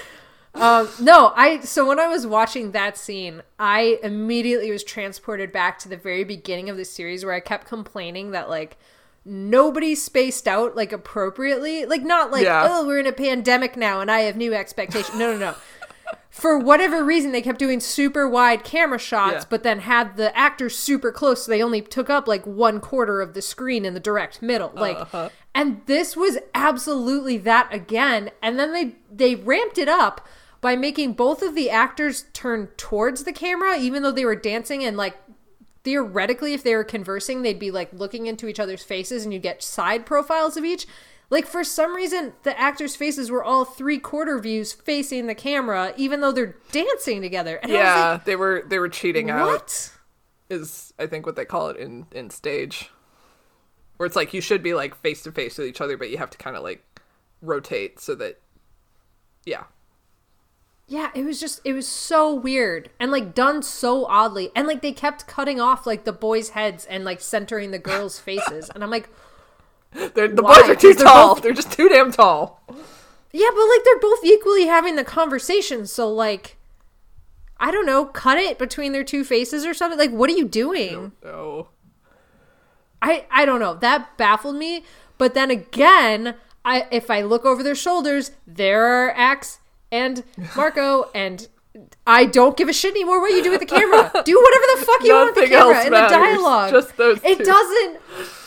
Um, no, I so when I was watching that scene, I immediately was transported back to the very beginning of the series where I kept complaining that like nobody spaced out like appropriately. Like not like, Yeah. oh, we're in a pandemic now and I have new expectations. No, no, no. For whatever reason, they kept doing super wide camera shots, Yeah. but then had the actors super close, so they only took up like one quarter of the screen in the direct middle. Like, Uh-huh. and this was absolutely that again. And then they they ramped it up by making both of the actors turn towards the camera, even though they were dancing and like theoretically if they were conversing they'd be like looking into each other's faces and you'd get side profiles of each like for some reason the actors faces were all three quarter views facing the camera even though they're dancing together. And Yeah, they were they were cheating like out. what? Is I think what they call it in in stage, where it's like you should be like face to face with each other, but you have to kind of like rotate so that, yeah, yeah it was just it was so weird and like done so oddly. And like they kept cutting off like the boys heads and like centering the girls (laughs) faces. And i'm like They're, the Why? boys are too they're tall. both- They're just too damn tall. Yeah, but like they're both equally having the conversation, so like I don't know, cut it between their two faces or something. Like what are you doing? No. I I don't know. That baffled me. But then again, I if I look over their shoulders, there are Axe and Marco (laughs) and I don't give a shit anymore what you do with the camera. Do whatever the fuck you want with the camera and the dialogue. Just those It two. doesn't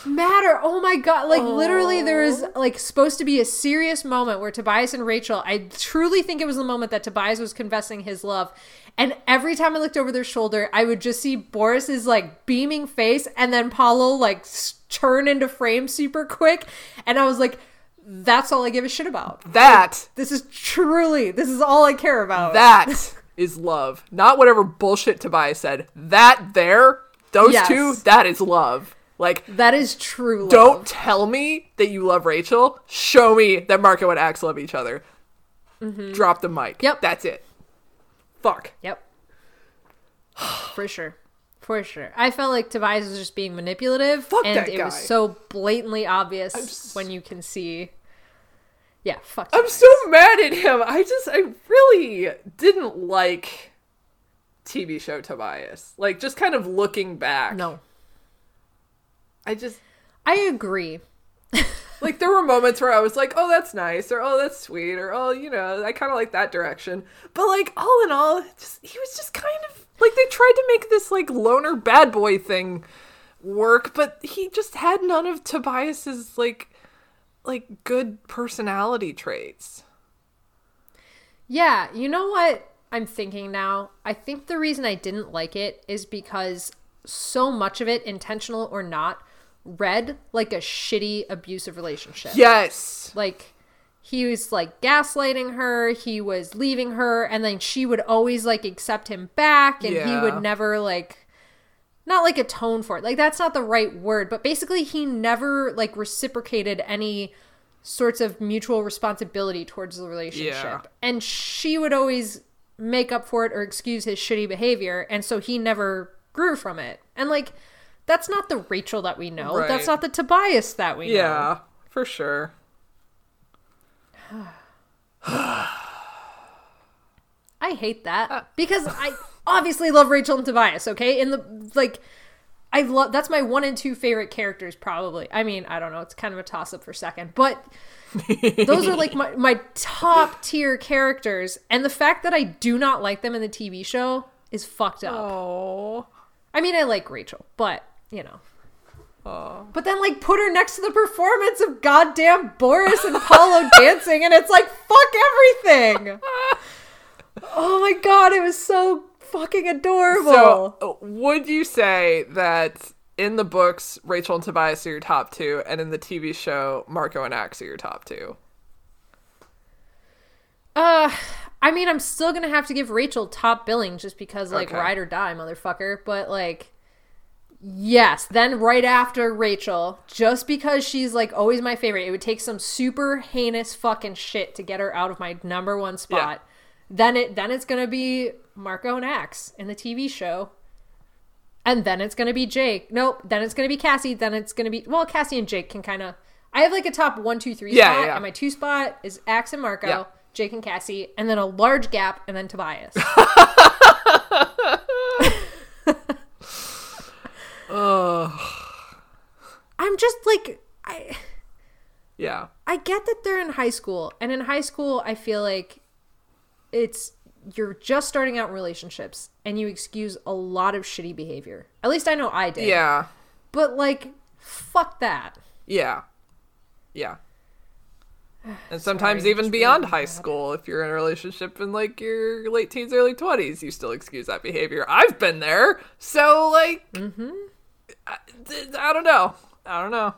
matter. Oh my god! Like literally, there is like supposed to be a serious moment where Tobias and Rachel. I truly think it was the moment that Tobias was confessing his love, and every time I looked over their shoulder, I would just see Boris's like beaming face, and then Paulo like turn into frame super quick, and I was like, "That's all I give a shit about. That This is truly this is all I care about." that (laughs) is love, not whatever bullshit Tobias said. That there, those Yes. two, that is love. Like, that is true. Love. don't tell me that you love Rachel. Show me that Marco and Axe love each other. Drop the mic. Mm-hmm. Yep. That's it. Fuck. Yep. (sighs) For sure. For sure. I felt like Tobias was just being manipulative. Fuck and that it was so blatantly obvious just- when you can see. Yeah, fuck. I'm Tobias. so mad at him. I just, I really didn't like TV show Tobias. Like, just kind of looking back. No. I just, I agree. (laughs) like, there were moments where I was like, oh, that's nice, or oh, that's sweet, or oh, you know, I kind of like that direction. But, like, all in all, just, he was just kind of, like, they tried to make this, like, loner bad boy thing work, but he just had none of Tobias's, like, like good personality traits. Yeah, you know what I'm thinking now? I think the reason I didn't like it is because so much of it, intentional or not, read like a shitty abusive relationship. Yes. like he was like gaslighting her he was leaving her and then she would always like accept him back and he would never like not like atone for it like that's not the right word but basically he never like reciprocated any sorts of mutual responsibility towards the relationship Yeah. and she would always make up for it or excuse his shitty behavior and so he never grew from it and like that's not the rachel that we know Right. that's not the tobias that we know Yeah, for sure. (sighs) I hate that uh, because (laughs) I obviously love Rachel and Tobias, okay? In the like I love that's my one and two favorite characters probably. I mean, I don't know, it's kind of a toss up for second, but those are like my, (laughs) my top tier characters and the fact that I do not like them in the TV show is fucked up. Oh. I mean, I like Rachel, but, you know. But then, like, put her next to the performance of goddamn Boris and Paulo (laughs) dancing, and it's like, fuck everything. oh my god, it was so fucking adorable. So, would you say that in the books, Rachel and Tobias are your top two, and in the TV show, Marco and Axe are your top two? uh, I mean, I'm still gonna have to give Rachel top billing just because, like, Okay. ride or die, motherfucker. But, like, yes. Then right after Rachel, just because she's, like, always my favorite, it would take some super heinous fucking shit to get her out of my number one spot. Then it then it's gonna be Marco and Axe in the TV show. And then it's gonna be Jake. Nope. Then it's gonna be Cassie. Then it's gonna be well, Cassie and Jake can kind of. I have like a top one, two, three Yeah, spot, yeah. and my two spot is Axe and Marco, Yeah. Jake and Cassie, and then a large gap, and then Tobias. (laughs) (laughs) I'm just like I. Yeah. I get that they're in high school, and in high school, I feel like it's you're just starting out in relationships, and you excuse a lot of shitty behavior. At least I know I did. Yeah. But like, fuck that. Yeah. Yeah. (sighs) And sometimes Sorry, even beyond really high school, if you're in a relationship in like your late teens, early 20s, you still excuse that behavior. I've been there. So, like, mm-hmm. I, I don't know. I don't know.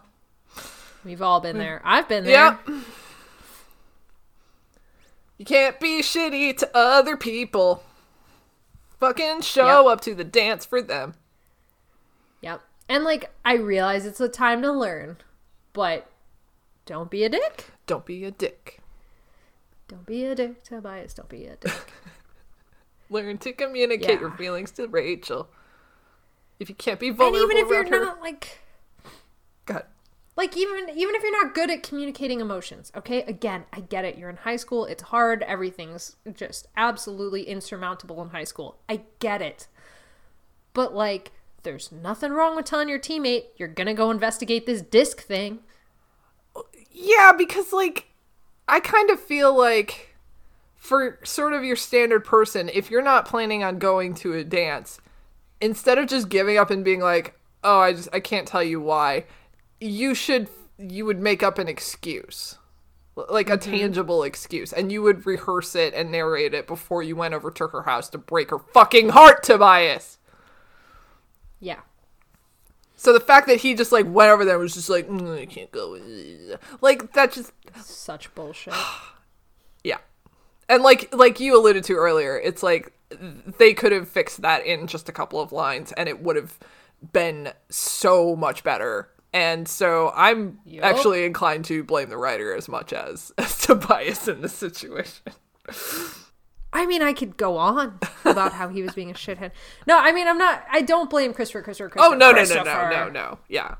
We've all been there. I've been there. Yeah. You can't be shitty to other people. Fucking show Yep. up to the dance for them. Yep. And like, I realize it's a time to learn, but don't be a dick. Don't be a dick. Don't be a dick, Tobias. Don't be a dick. (laughs) Learn to communicate your feelings to Rachel. If you can't be vulnerable, and even if you're her, not like Go ahead. like even even if you're not good at communicating emotions okay? Again i get it. You're in high school. It's hard. Everything's just absolutely insurmountable in high school. I get it. But like there's nothing wrong with telling your teammate you're gonna go investigate this disc thing. Yeah, because like I kind of feel like for sort of your standard person, if you're not planning on going to a dance, instead of just giving up and being like, "Oh, I just I can't tell you why," you should you would make up an excuse. Like a tangible excuse, and you would rehearse it and narrate it before you went over to her house to break her fucking heart, Tobias. yeah So the fact that he just like went over there was just like, "Mm, I can't go, like that just such bullshit. (sighs) (sighs) And like like you alluded to earlier, it's like they could have fixed that in just a couple of lines and it would have been so much better. And so I'm Yup. actually inclined to blame the writer as much as (laughs) as Tobias in this situation. i mean i could go on about how he was being a shithead no i mean i'm not i don't blame christopher christopher, Oh christopher no no no no no no. Yeah.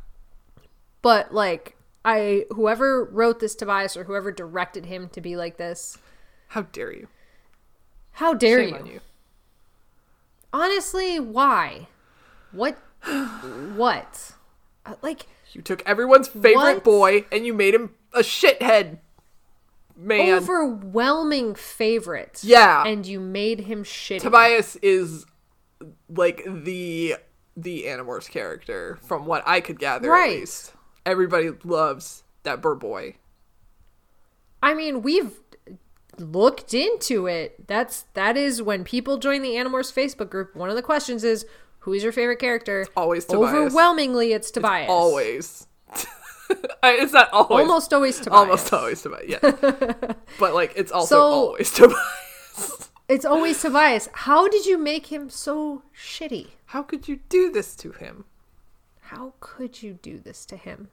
but like i whoever wrote this tobias or whoever directed him to be like this How dare you? how dare Shame you on you. honestly why what what Uh, like You took everyone's favorite What? boy and you made him a shithead. Man. overwhelming favorite Yeah. and you made him shitty Tobias is like the the Animorphs character from what I could gather Right. at least. Everybody loves that burr boy. i mean we've looked into it that's that is when people join the animorphs facebook group one of the questions is who's your favorite character always Tobias. overwhelmingly it's tobias Always. (laughs) I- it's not always. almost always tobias Almost always Tobias. Yeah. (laughs) but like it's also So- always Tobias. it's always tobias how did you make him so shitty How could you do this to him? how could you do this to him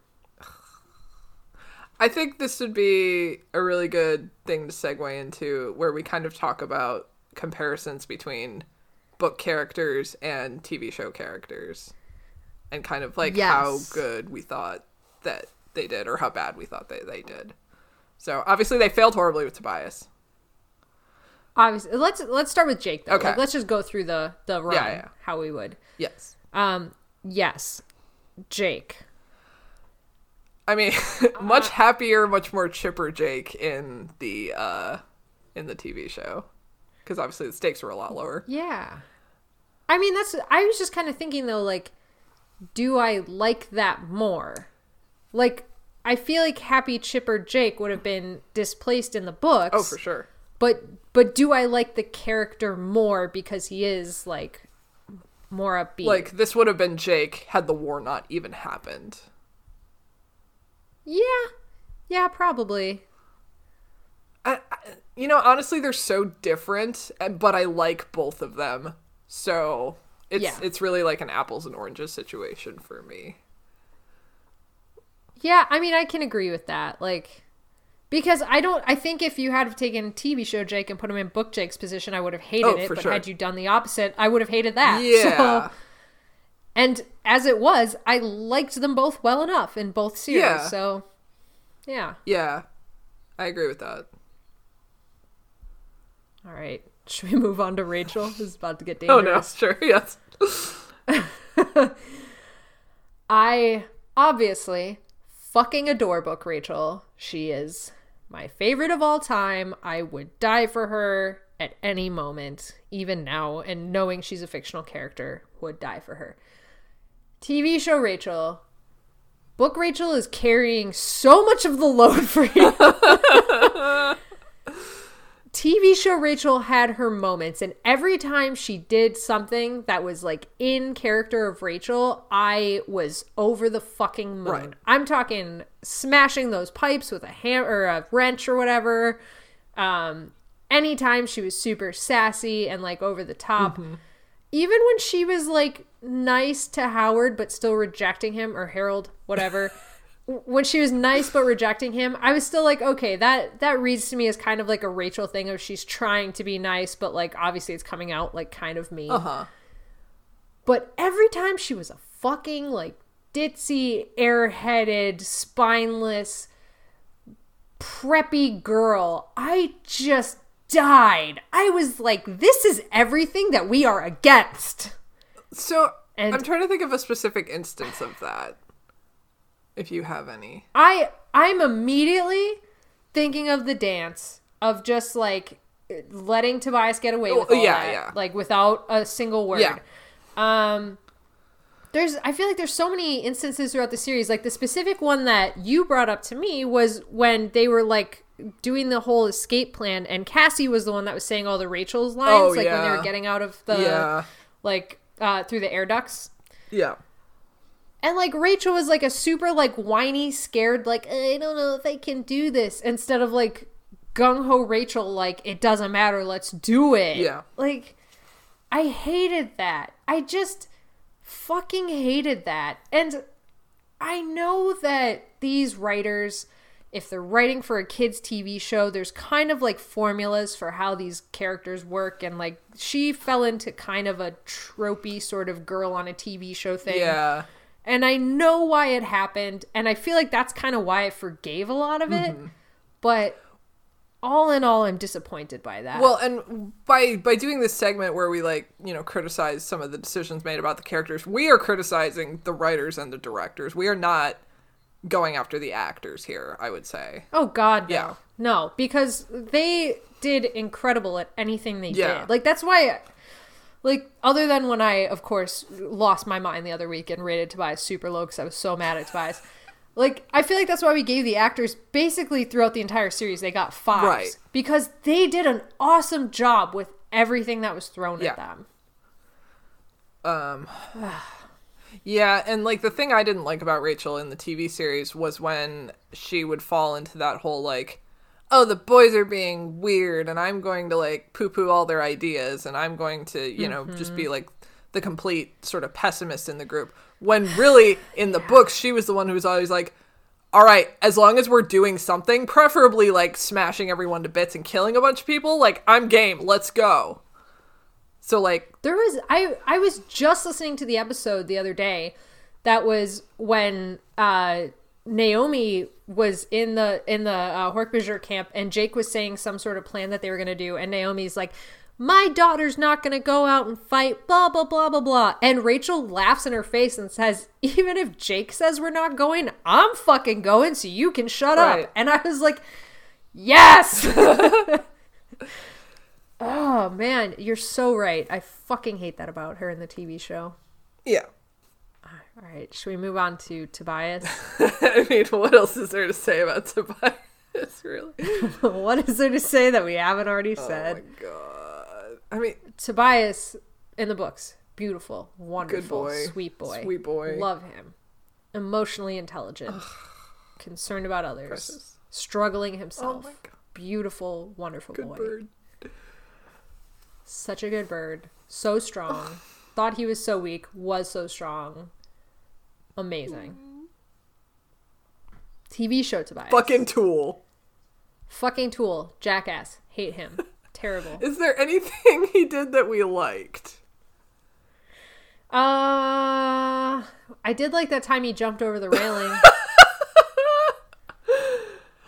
I think this would be a really good thing to segue into where we kind of talk about comparisons between book characters and TV show characters and kind of like how good we thought that they did or how bad we thought they, they did. So obviously they failed horribly with Tobias. obviously let's let's start with Jake though. Okay. Like, let's just go through the the run Yeah, yeah. how we would. Yes. Um yes. Jake. I mean, Uh, (laughs) much happier, much more chipper Jake in the uh in the TV show because obviously the stakes were a lot lower. Yeah. I mean that's I was just kind of thinking though like do I like that more? Like I feel like happy chipper Jake would have been displaced in the books. Oh, for sure. But but do I like the character more because he is like more upbeat? Like this would have been Jake had the war not even happened. Yeah. Yeah, probably. I, I, you know, honestly, they're so different, uh, but I like both of them. So it's Yeah. it's really like an apples and oranges situation for me. Yeah, I mean, I can agree with that. Like, because I don't, I think if you had taken TV show Jake and put him in book Jake's position, I would have hated Oh, it. But sure. had you done the opposite, I would have hated that. (laughs) Yeah. So, and as it was, I liked them both well enough in both series. Yeah. So, yeah. Yeah, I agree with that. All right. (laughs) Should we move on to Rachel? Is about to get Oh dangerous. no, (laughs) sure, yes. (laughs) I obviously fucking adore Book Rachel. She is my favorite of all time. I would die for her at any moment, even now, and knowing she's a fictional character, would die for her. TV show Rachel. Book Rachel is carrying so much of the load for you. (laughs) TV show Rachel had her moments, and every time she did something that was like in character of Rachel, I was over the fucking moon. Right. I'm talking smashing those pipes with a ham or a wrench or whatever. Um, anytime she was super sassy and like over the top, even when she was like nice to Howard but still rejecting him or Harold, whatever. (laughs) when she was nice but rejecting him, I was still like, okay, that that reads to me as kind of like a Rachel thing of she's trying to be nice, but like obviously it's coming out like kind of mean. Uh huh. But every time she was a fucking like ditzy, airheaded, spineless, preppy girl, I just died. I was like, this is everything that we are against. So And- I'm trying to think of a specific instance of that. If you have any. I I'm immediately thinking of the dance of just like letting Tobias get away with Oh, all yeah, that, yeah. like without a single word. Yeah. Um there's I feel like there's so many instances throughout the series like the specific one that you brought up to me was when they were like doing the whole escape plan and Cassie was the one that was saying all the Rachel's lines Oh, like when they were getting out of the yeah. like uh through the air ducts. Yeah. And like Rachel was like a super like whiny, scared, like I don't know if I can do this, instead of like gung ho Rachel, like it doesn't matter, let's do it. Yeah. Like I hated that. I just fucking hated that. And I know that these writers, if they're writing for a kids' TV show, there's kind of like formulas for how these characters work. And like she fell into kind of a tropey sort of girl on a TV show thing. Yeah. And I know why it happened. And I feel like that's kind of why I forgave a lot of it. Mm-hmm. But all in all, I'm disappointed by that. Well, and by by doing this segment where we like you know criticize some of the decisions made about the characters, we are criticizing the writers and the directors. We are not going after the actors here. I would say. Oh God, no. Yeah. No, because they did incredible at anything they Yeah. did. Like that's why like other than when I of course lost my mind the other week and rated Tobias super low cuz I was so mad at Tobias. Like I feel like that's why we gave the actors basically throughout the entire series they got fives Right. because they did an awesome job with everything that was thrown Yeah. at them. Um, yeah, and like the thing I didn't like about Rachel in the TV series was when she would fall into that whole like, oh, the boys are being weird, and I'm going to like poo poo all their ideas, and I'm going to, you know, just be like the complete sort of pessimist in the group. When really in the books, she was the one who was always like, all right, as long as we're doing something, preferably like smashing everyone to bits and killing a bunch of people, like I'm game, let's go. So like There was I I was just listening to the episode the other day that was when uh Naomi was in the in the uh, Hork-Bajir camp, and Jake was saying some sort of plan that they were going to do, and Naomi's like, "My daughter's not going to go out and fight." Blah blah blah blah blah. And Rachel laughs in her face and says, (laughs) "Even if Jake says we're not going, I'm fucking going, so you can shut Right. up." And I was like, "Yes." (laughs) oh man, you're so right. I fucking hate that about her in the TV show. Yeah. All right, should we move on to Tobias? (laughs) I mean, what else is there to say about Tobias, really? what is there to say that we haven't already Oh said? my god. I mean, Tobias in the books, beautiful, wonderful, boy. sweet boy, Sweet boy. Love him. Emotionally intelligent, concerned about others, Precious. struggling oh himself. my god. Beautiful, wonderful Good boy. bird. Such a good bird. So strong. Thought he was so weak. Was so strong. Amazing. Mm. TV show Tobias. Fucking tool. Fucking tool. Jackass. Hate him. (laughs) Terrible. Is there anything he did that we liked? Uh, I did like that time he jumped over the railing. (laughs)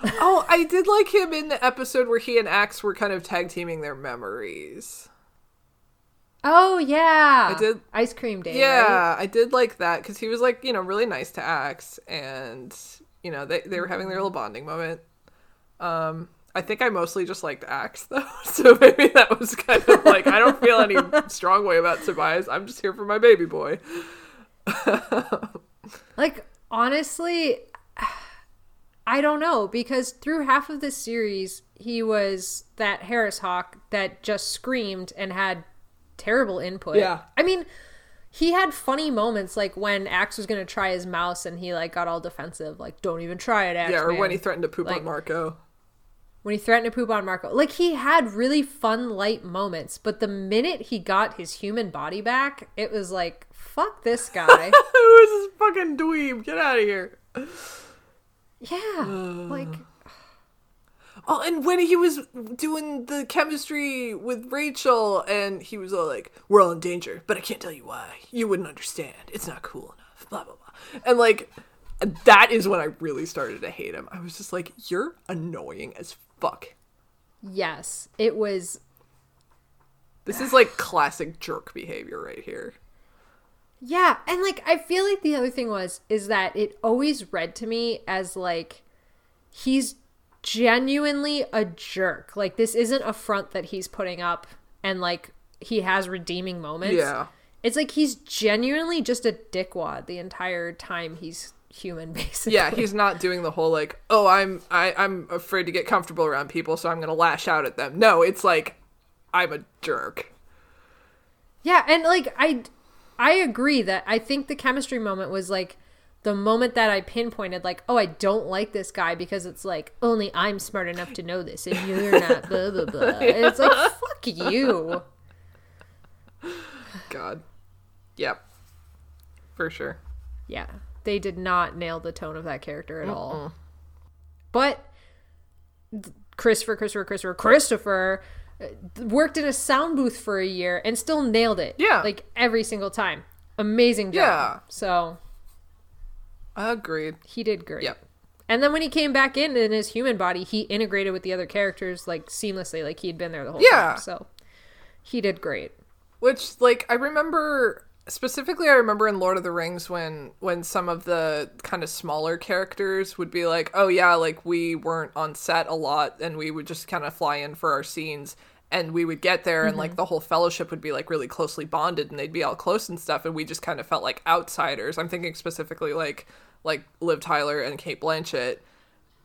Oh, I did like him in the episode where he and Axe were kind of tag teaming their memories. oh yeah, I did- ice cream day. Yeah, right? I did like that because he was like, you know, really nice to Axe, and you know, they they were having their little bonding moment. Um, I think I mostly just liked Axe (laughs) though, so maybe that was kind of like I don't feel any (laughs) strong way about Tobias. I'm just here for my baby boy. (laughs) Like honestly, I don't know because through half of this series, he was that Harris Hawk that just screamed and had terrible input. Yeah. I mean. He had funny moments like when Axe was gonna try his mouse and he like got all defensive, like "Don't even try it, Axe." Yeah, or when he threatened to poop Like- on Marco. When he threatened to poop on Marco. Like he had really fun, light moments, but the minute he got his human body back, it was like, fuck this guy. (laughs) Who is this fucking dweeb? Get out of here. yeah. (sighs) Like Oh, and when he was doing the chemistry with Rachel, and he was all like, "We're all in danger, but I can't tell you why. You wouldn't understand. It's not cool enough." Blah blah blah. And like, that is when I really started to hate him. I was just like, "You're annoying as fuck." yes, it was This is like classic jerk behavior right here. Yeah, and like I feel like the other thing was is that it always read to me as like he's genuinely a jerk. Like this isn't a front that he's putting up and like he has redeeming moments. Yeah. It's like he's genuinely just a dickwad the entire time he's human (laughs) basically. Yeah, he's not doing the whole like, "Oh, I'm I, I'm afraid to get comfortable around people, so I'm gonna lash out at them." No, it's like, I'm a jerk. Yeah, and like I I agree that I think the chemistry moment was like the moment that I pinpointed like, oh, I don't like this guy because it's like only I'm smart enough to know this and you're not blah blah blah. (laughs) And it's like fuck you. God. Yep. For sure. Yeah. They did not nail the tone of that character at all. But Christopher, Christopher, Christopher, Christopher uh, worked in a sound booth for a year and still nailed it. Yeah. Like every single time. Amazing job. Yeah. So Agreed. he did great. Yep. And then when he came back in in his human body, he integrated with the other characters like seamlessly, like he'd been there the whole Yeah. time. So he did great. Which, like, I remember specifically. I remember in Lord of the Rings when when some of the kind of smaller characters would be like, "Oh yeah, like we weren't on set a lot, and we would just kind of fly in for our scenes." And we would get there, and like mm-hmm. the whole fellowship would be like really closely bonded, and they'd be all close and stuff, and we just kind of felt like outsiders. I'm thinking specifically like like Liv Tyler and Cate Blanchett,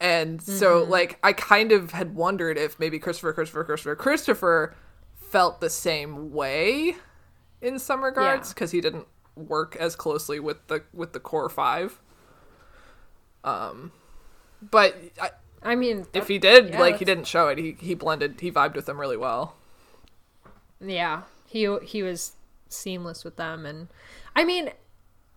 and so mm-hmm. like I kind of had wondered if maybe Christopher, Christopher, Christopher, Christopher felt the same way in some regards Yeah. because he didn't work as closely with the with the core five. Um, but I, I mean, if he did, yeah, like he didn't show it. He he blended, he vibed with them really well. yeah, he he was seamless with them, and I mean,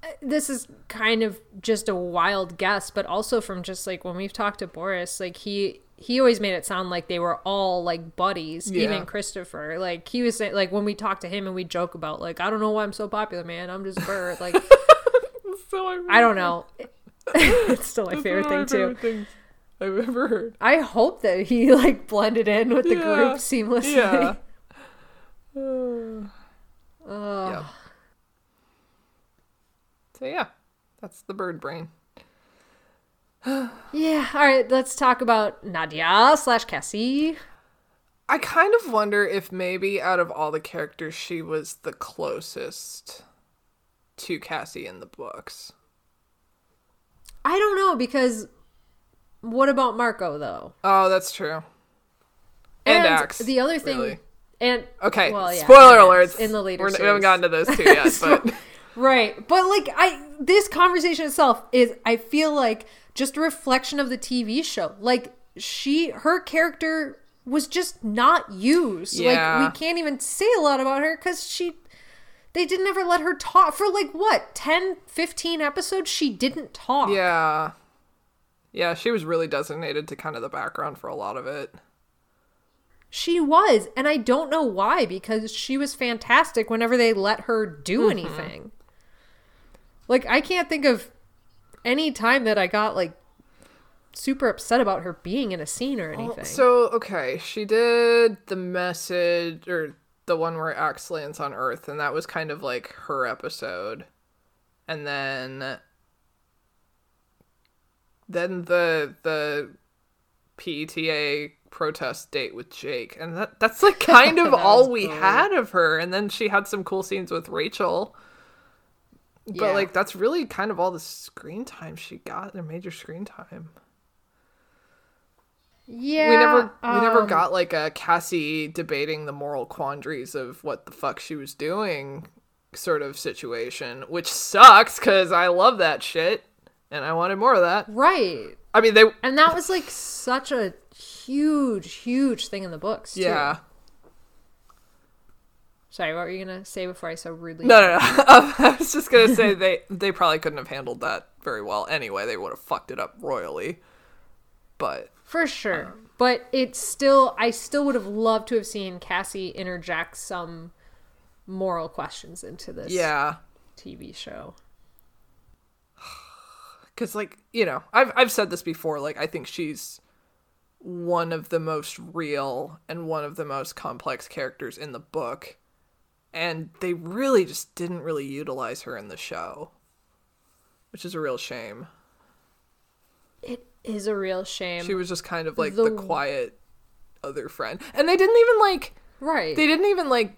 uh, this is kind of just a wild guess, but also from just like when we've talked to Boris, like he he always made it sound like they were all like buddies, Yeah. even Christopher. Like he was saying, like when we talk to him and we joke about like I don't know why I'm so popular, man. I'm just bird. Like (laughs) So I, I don't know. (laughs) it's still my favorite thing too. things I've ever heard. I hope that he like blended in with the Yeah. group seamlessly. Yeah. (laughs) (sighs) Uh. Yep. So yeah, that's the bird brain. (gasps) Yeah. All right. Let's talk about Nadia slash Cassie. I kind of wonder if maybe out of all the characters, she was the closest to Cassie in the books. I don't know because what about Marco though? Oh, that's true. And, Axe. the other thing, really. and Okay, well, yeah, spoiler and alerts. in the later. We haven't gotten to those two yet, (laughs) but Right. But like I this conversation itself is I feel like just a reflection of the TV show. Like she her character was just not used. Yeah. Like we can't even say a lot about her cuz she they didn't ever let her talk for like what 10 15 episodes she didn't talk. yeah. Yeah, she was really designated to kind of the background for a lot of it. She was and I don't know why because she was fantastic whenever they let her do Mm-hmm. anything. Like I can't think of any time that I got like super upset about her being in a scene or oh, anything. So, okay, she did the message or the one where Axe lands on Earth, and that was kind of like her episode. And then then the the PETA protest date with Jake. And that that's like (laughs) kind of all we cool. had of her. And then she had some cool scenes with Rachel. But Yeah. like that's really kind of all the screen time she got, the major screen time yeah, we never we never um, got like a Cassie debating the moral quandaries of what the fuck she was doing sort of situation, which sucks cuz I love that shit and I wanted more of that. right. I mean they And that was like such a huge, huge thing in the books. Too. yeah. Sorry, what were you gonna say before I so rudely? No, no, no. (laughs) I was just going to say they they probably couldn't have handled that very well anyway. They would have fucked it up royally. But For sure. Um, but it's still I still would have loved to have seen Cassie interject some moral questions into this yeah, TV show. (sighs) because like you know i've i've said this before like i think she's one of the most real and one of the most complex characters in the book and they really just didn't really utilize her in the show which is a real shame It is a real shame. she was just kind of like the, The- quiet other friend and they didn't even like right. they didn't even like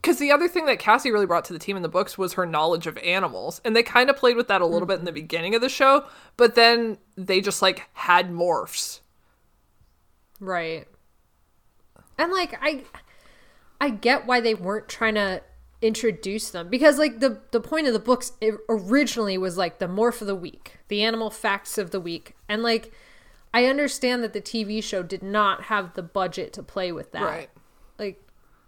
because the other thing that Cassie really brought to the team in the books was her knowledge of animals, and they kind of played with that a little bit in the mm-hmm. beginning of the show, but then they just like had morphs. Right. And like I I get why they weren't trying to introduce them because like the the point of the books originally was like the morph of the week, the animal facts of the week. And like I understand that the TV show did not have the budget to play with that. Right. Like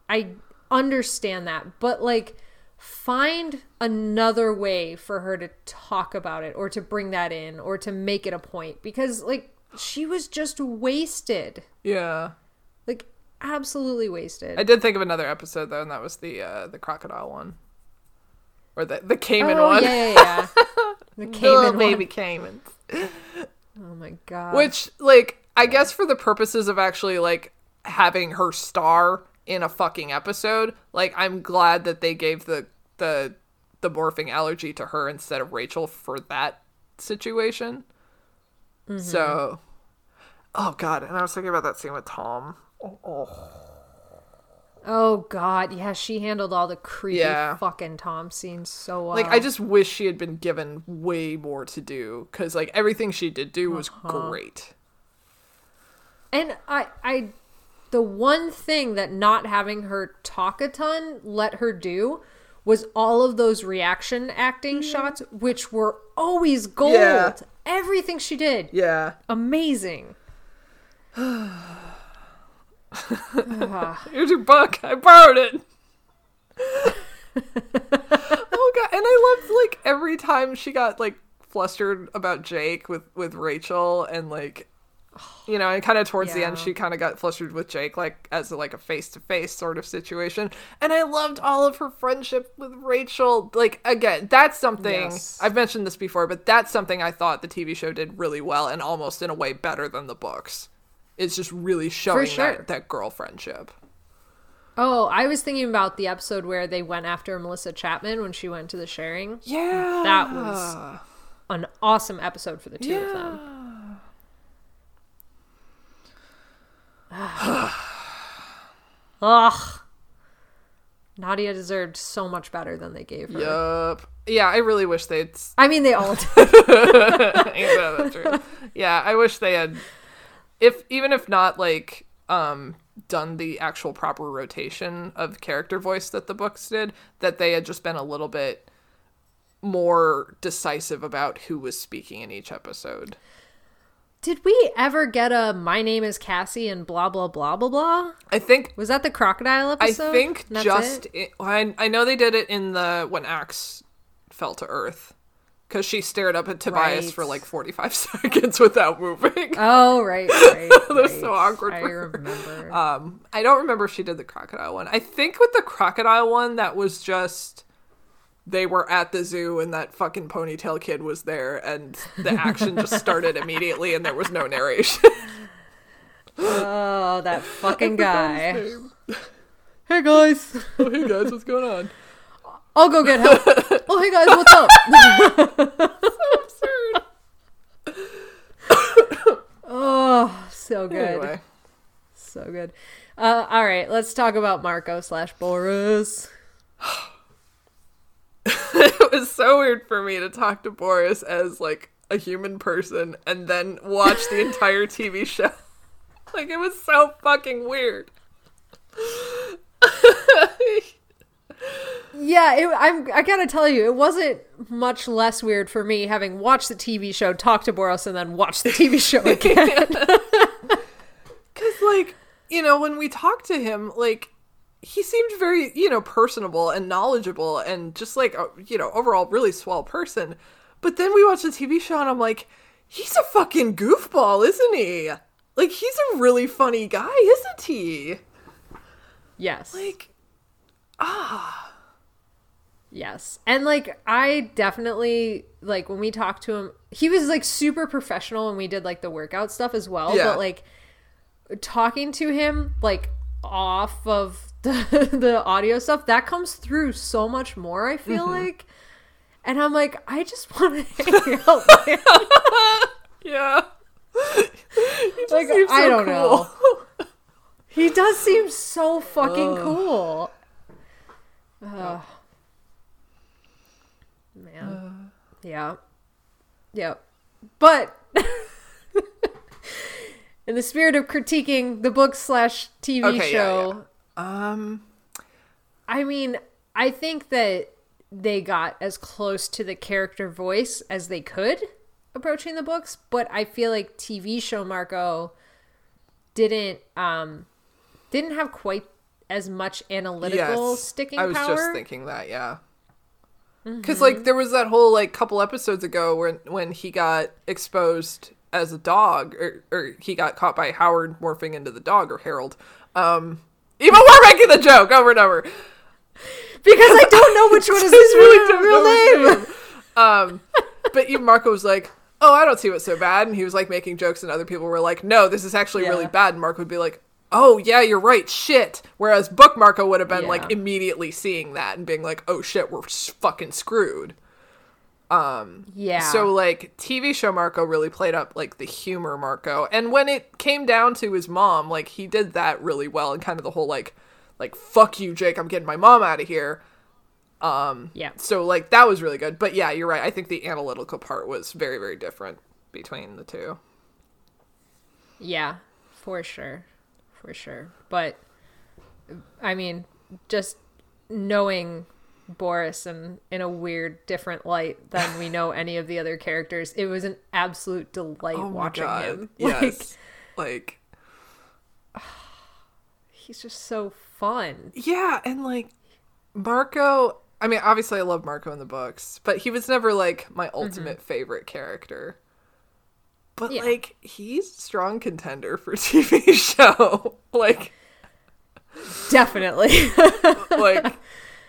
I understand that, but like find another way for her to talk about it or to bring that in or to make it a point because like she was just wasted. Yeah. Absolutely wasted. I did think of another episode though, and that was the uh, the crocodile one, or the the caiman oh, one. yeah, yeah, yeah. (laughs) The Little caiman baby one. caimans. (laughs) Oh my god. Which, like, I guess for the purposes of actually like having her star in a fucking episode, like, I'm glad that they gave the the the morphing allergy to her instead of Rachel for that situation. So, oh god, and I was thinking about that scene with Tom. Oh god, yeah, she handled all the creepy Yeah. fucking Tom scenes so well. Like, I just wish she had been given way more to do because, like, everything she did do was uh-huh. great. And I I the one thing that not having her talk a ton let her do was all of those reaction acting mm-hmm. shots which were always gold. Yeah. Everything she did. Yeah. Amazing. (sighs) (sighs) Ah. (laughs) Here's your book. I borrowed it. (laughs) oh god, and I loved like every time she got like flustered about Jake with with Rachel and like You know, and kind of towards the end, she kind of got flustered with Jake, like as like a face to face sort of situation. And I loved all of her friendship with Rachel. Like again, that's something Yes. I've mentioned this before, but that's something I thought the TV show did really well, and almost in a way better than the books. It's just really showing sure. that that girl friendship. Oh, I was thinking about the episode where they went after Melissa Chapman when she went to the sharing. Yeah, That was an awesome episode for the two of them. Ugh. Nadia deserved so much better than they gave her. Yup. Yeah, I really wish they'd I mean, they all (laughs) did. Ain't that the truth? Yeah, I wish they had if even if not like um done the actual proper rotation of character voice that the books did, that they had just been a little bit more decisive about who was speaking in each episode. Did we ever get a "My name is Cassie" and blah blah blah blah blah? I think Was that the crocodile episode. I think just it? I, I know they did it in the when Axe fell to Earth because she stared up at Tobias Right. for like forty five (laughs) seconds without moving. Oh right, (laughs) right. That was right. so awkward I remember. Um, I don't remember if she did the crocodile one. I think with the crocodile one, that was just they were at the zoo and that fucking ponytail kid was there, and the action just started (laughs) immediately, and there was no narration. oh, that fucking guy. Hey guys, oh, hey guys, what's going on? I'll go get help. (laughs) oh hey guys, what's up? So absurd. (laughs) oh, so good. Anyway, So good. Uh, all right, let's talk about Marco slash Boris. (laughs) it was so weird for me to talk to Boris as like a human person and then watch the entire TV show. Like it was so fucking weird. Yeah, it, I'm. I gotta tell you, it wasn't much less weird for me having watched the TV show, talked to Boris, and then watched the TV show (laughs) again. (laughs) Because, like, you know, when we talked to him, like, he seemed very, you know, personable and knowledgeable and just like, a, you know, overall really swell person. But then we watched the TV show and I'm like, he's a fucking goofball, isn't he? Like, he's a really funny guy, isn't he? yes, Like, ah. Yes, and like I definitely like when we talked to him, he was like super professional, and we did like the workout stuff as well. Yeah. But like talking to him, like off of (laughs) the the audio stuff, that comes through so much more. I feel Mm-hmm. like. And I'm like, I just want to hang out yeah. He just Like, seems I don't know. He does seem so fucking cool. Ugh. Man. Yeah. Yep. But (laughs) in the spirit of critiquing the book slash TV Okay, yeah, show, Um, I mean, I think that they got as close to the character voice as they could approaching the books, but I feel like TV show Marco didn't um didn't have quite as much analytical yes. sticking I was power. just thinking that, yeah. Because like there was that whole like couple episodes ago when when he got exposed as a dog, or, or he got caught by Howard morphing into the dog or Harold. Um, even we're making the joke over and over. because I don't know which one is his (laughs) really real, real name. Um, but even Marco was like, "Oh, I don't see what's so bad," and he was like making jokes, and other people were like, "No, this is actually really bad." And Marco would be like, "Oh yeah, you're right, shit." Whereas Book Marco would have been Yeah. like immediately seeing that and being like, "Oh shit, we're fucking screwed." Um, Yeah. So like TV show Marco really played up like the humor Marco. And when it came down to his mom, like he did that really well and kind of the whole like like fuck you Jake, I'm getting my mom out of here. Um, yeah. So like that was really good. But yeah, you're right. I think the analytical part was very very different between the two. Yeah, for sure. For sure. But I mean, just knowing Boris and in a weird different light than we know (laughs) any of the other characters, it was an absolute delight Oh watching god. him. Like (laughs) Yes. like (sighs) he's just so fun. yeah, and like Marco I mean, obviously I love Marco in the books, but he was never like my mm-hmm. ultimate favorite character. But Yeah. like he's strong contender for (laughs) TV show. (laughs) like Definitely. (laughs) like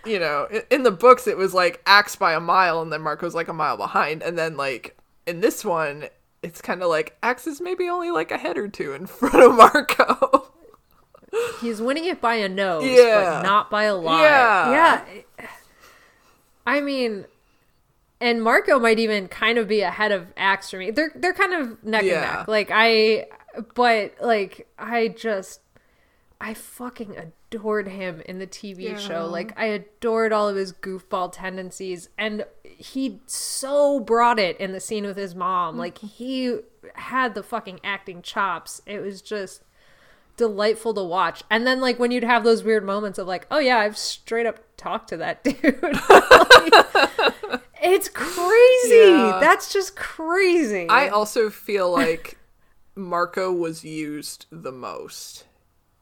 you know, in, the books it was like Axe by a mile and then Marco's like a mile behind and then like in this one it's kind of like Axe is maybe only like a head or two in front of Marco. He's winning it by a nose, Yeah. but not by a lot. Yeah. Yeah. I mean, and Marco might even kind of be ahead of Axe for me. They're they're kind of neck Yeah. and neck. Like I, but like I just, I fucking adored him in the TV Yeah. show. Like I adored all of his goofball tendencies, and he so brought it in the scene with his mom. Like mm-hmm. he had the fucking acting chops. It was just delightful to watch. And then like when you'd have those weird moments of like, oh yeah, I've straight up talked to that (laughs) dude. Like, (laughs) (laughs) it's crazy. Yeah. That's just crazy. I also feel (laughs) like Marco was used the most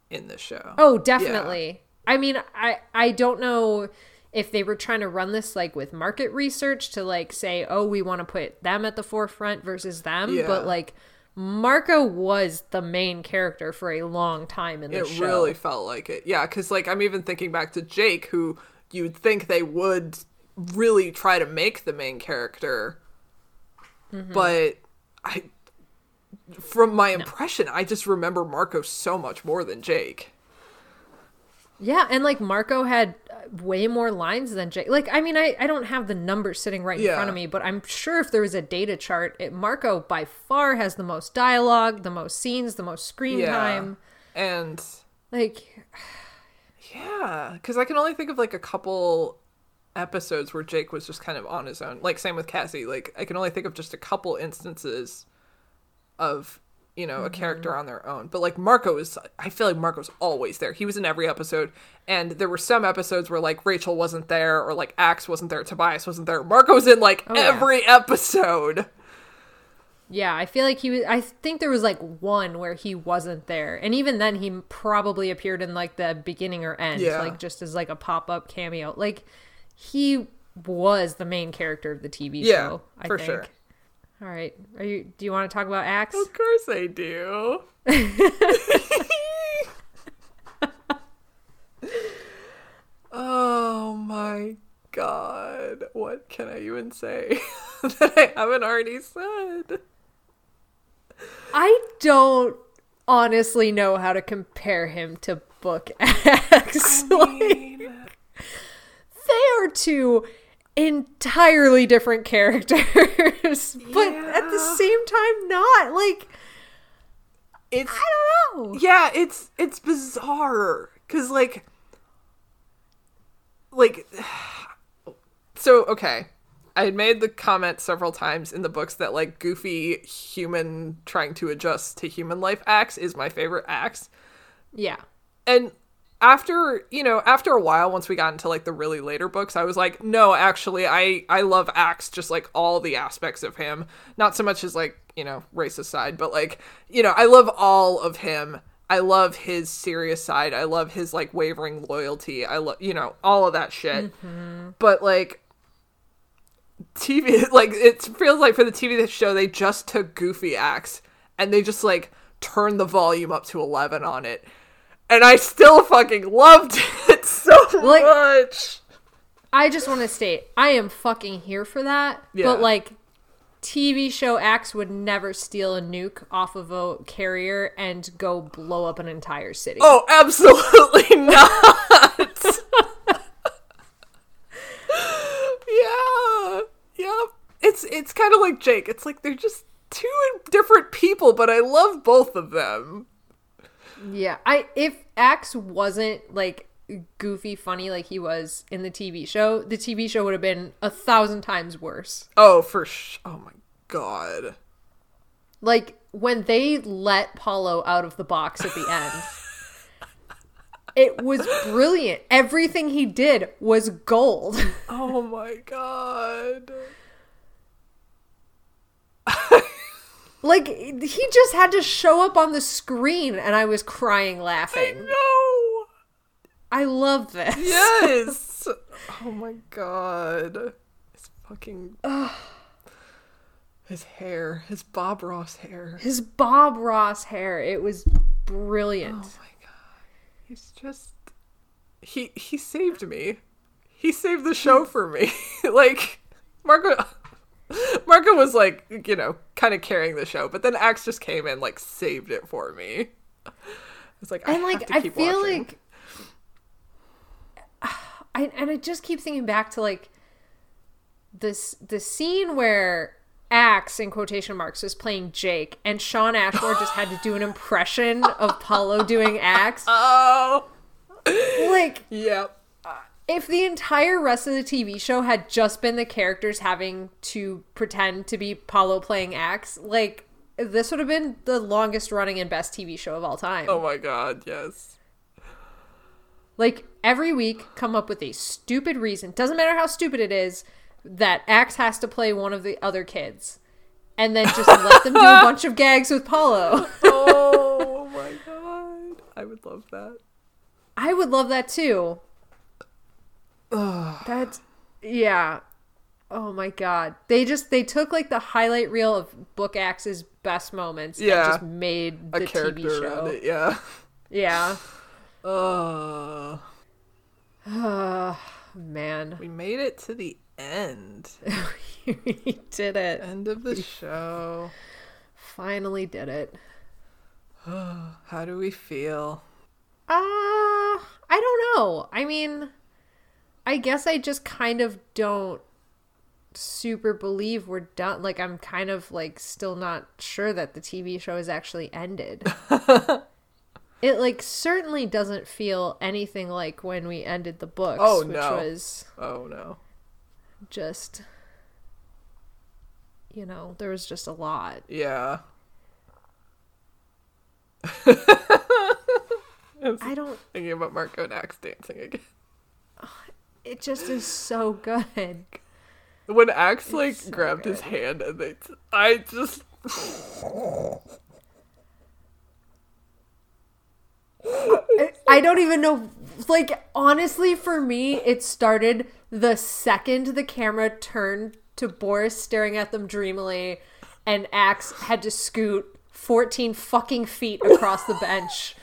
in the show. oh, definitely. I mean, I I don't know if they were trying to run this like with market research to like say, oh, we want to put them at the forefront versus them, Yeah. but like Marco was the main character for a long time in the it show. It really felt like it. Yeah, because like I'm even thinking back to Jake, who you'd think they would really try to make the main character, Mm-hmm. but I, from my impression, I just remember Marco so much more than Jake. Yeah, and like Marco had uh, way more lines than Jake. Like, I mean, I, I don't have the numbers sitting right in Yeah. front of me, but I'm sure if there was a data chart, it, Marco by far has the most dialogue, the most scenes, the most screen Yeah, time. and Like, (sighs) yeah, because I can only think of like a couple episodes where Jake was just kind of on his own. Like same with Cassie. Like I can only think of just a couple instances of you know a mm-hmm. character on their own. But like Marco is, I feel like Marco's always there. He was in every episode, and there were some episodes where like Rachel wasn't there, or like Axe wasn't there, Tobias wasn't there. Marco was in like Oh, yeah. every episode. yeah, I feel like he was. I think there was like one where he wasn't there, and even then, he probably appeared in like the beginning or end, Yeah. like just as like a pop up cameo. Like, he was the main character of the TV Yeah, show. I for think. sure. All right, are you? Do you want to talk about Axe? Of course I do. (laughs) oh my god. What can I even say (laughs) that I haven't already said? I don't honestly know how to compare him to Book they are (laughs) two entirely different characters, (laughs) but at the same time, not. Like, It's I don't know. yeah, it's it's bizarre cuz like like (sighs) so okay. I had made the comment several times in the books that like goofy human trying to adjust to human life acts is my favorite acts. Yeah. and after you know after a while once we got into like the really later books i was like no actually i i love axe just like all the aspects of him. Not so much as like you know racist side but like you know i love all of him. I love his serious side. I love his like wavering loyalty. I love you know all of that shit. Mm-hmm. But like tv (laughs) like it feels like for the tv show they just took goofy axe and they just like turned the volume up to 11 on it and I still fucking loved (laughs) it so Like- much. I just want to state, I am fucking here for that. Yeah. But like, TV show Axe would never steal a nuke off of a carrier and go blow up an entire city. Oh, absolutely (laughs) not. yeah. Yep. It's it's kind of like Jake. It's like they're just two different people, but I love both of them. Yeah, I if Axe wasn't like goofy funny like he was in the TV show, the TV show would have been a thousand times worse. Oh, for sh- Oh my god. Like when they let Paulo out of the box at the end. (laughs) It was brilliant. Everything he did was gold. Oh my god. (laughs) Like he just had to show up on the screen and I was crying laughing. No. I love this. Yes. (laughs) oh my god. It's fucking His hair, his Bob Ross hair. His Bob Ross hair. It was brilliant. Oh my god. He's just he he saved me. He saved the show for me. (laughs) like Marco (laughs) Marco was like, you know, kind of carrying the show, but then Axe just came and like saved it for me. It's like I and like to I feel watching. like (sighs) I and I just keep thinking back to like this the scene where Axe in quotation marks was playing Jake and Shawn Ashmore just had to do an impression of Paulo doing Axe. (laughs) Oh Like Yep. If the entire rest of the TV show had just been the characters having to pretend to be Paulo playing Axe, like this would have been the longest running and best TV show of all time. Oh my god, yes. Like every week, come up with a stupid reason. Doesn't matter how stupid it is. That Axe has to play one of the other kids, and then just let them do a bunch of gags with Paulo. (laughs) Oh my god. I would love that. I would love that too. That's yeah. Oh my god. They just they took like the highlight reel of Book Axe's best moments Yeah. and just made A the character TV show. it, yeah. Yeah. Uh, (sighs) Man. we made it to the end. (laughs) we did it. End of the show. Finally did it. (sighs) How do we feel? Uh, I don't know. I mean, I guess I just kind of don't super believe we're done. Like, I'm kind of like still not sure that the TV show has actually ended. (laughs) it like certainly doesn't feel anything like when we ended the books, Oh, which no. was Oh no. just you know, there was just a lot. Yeah. I don't (laughs) Thinking about Marco and Axe dancing again. It just is so good. When Axe like so grabbed his hand and they, t- I just. I don't even know. Like, honestly, for me, it started the second the camera turned to Boris staring at them dreamily, and Axe had to scoot 14 fucking feet across the bench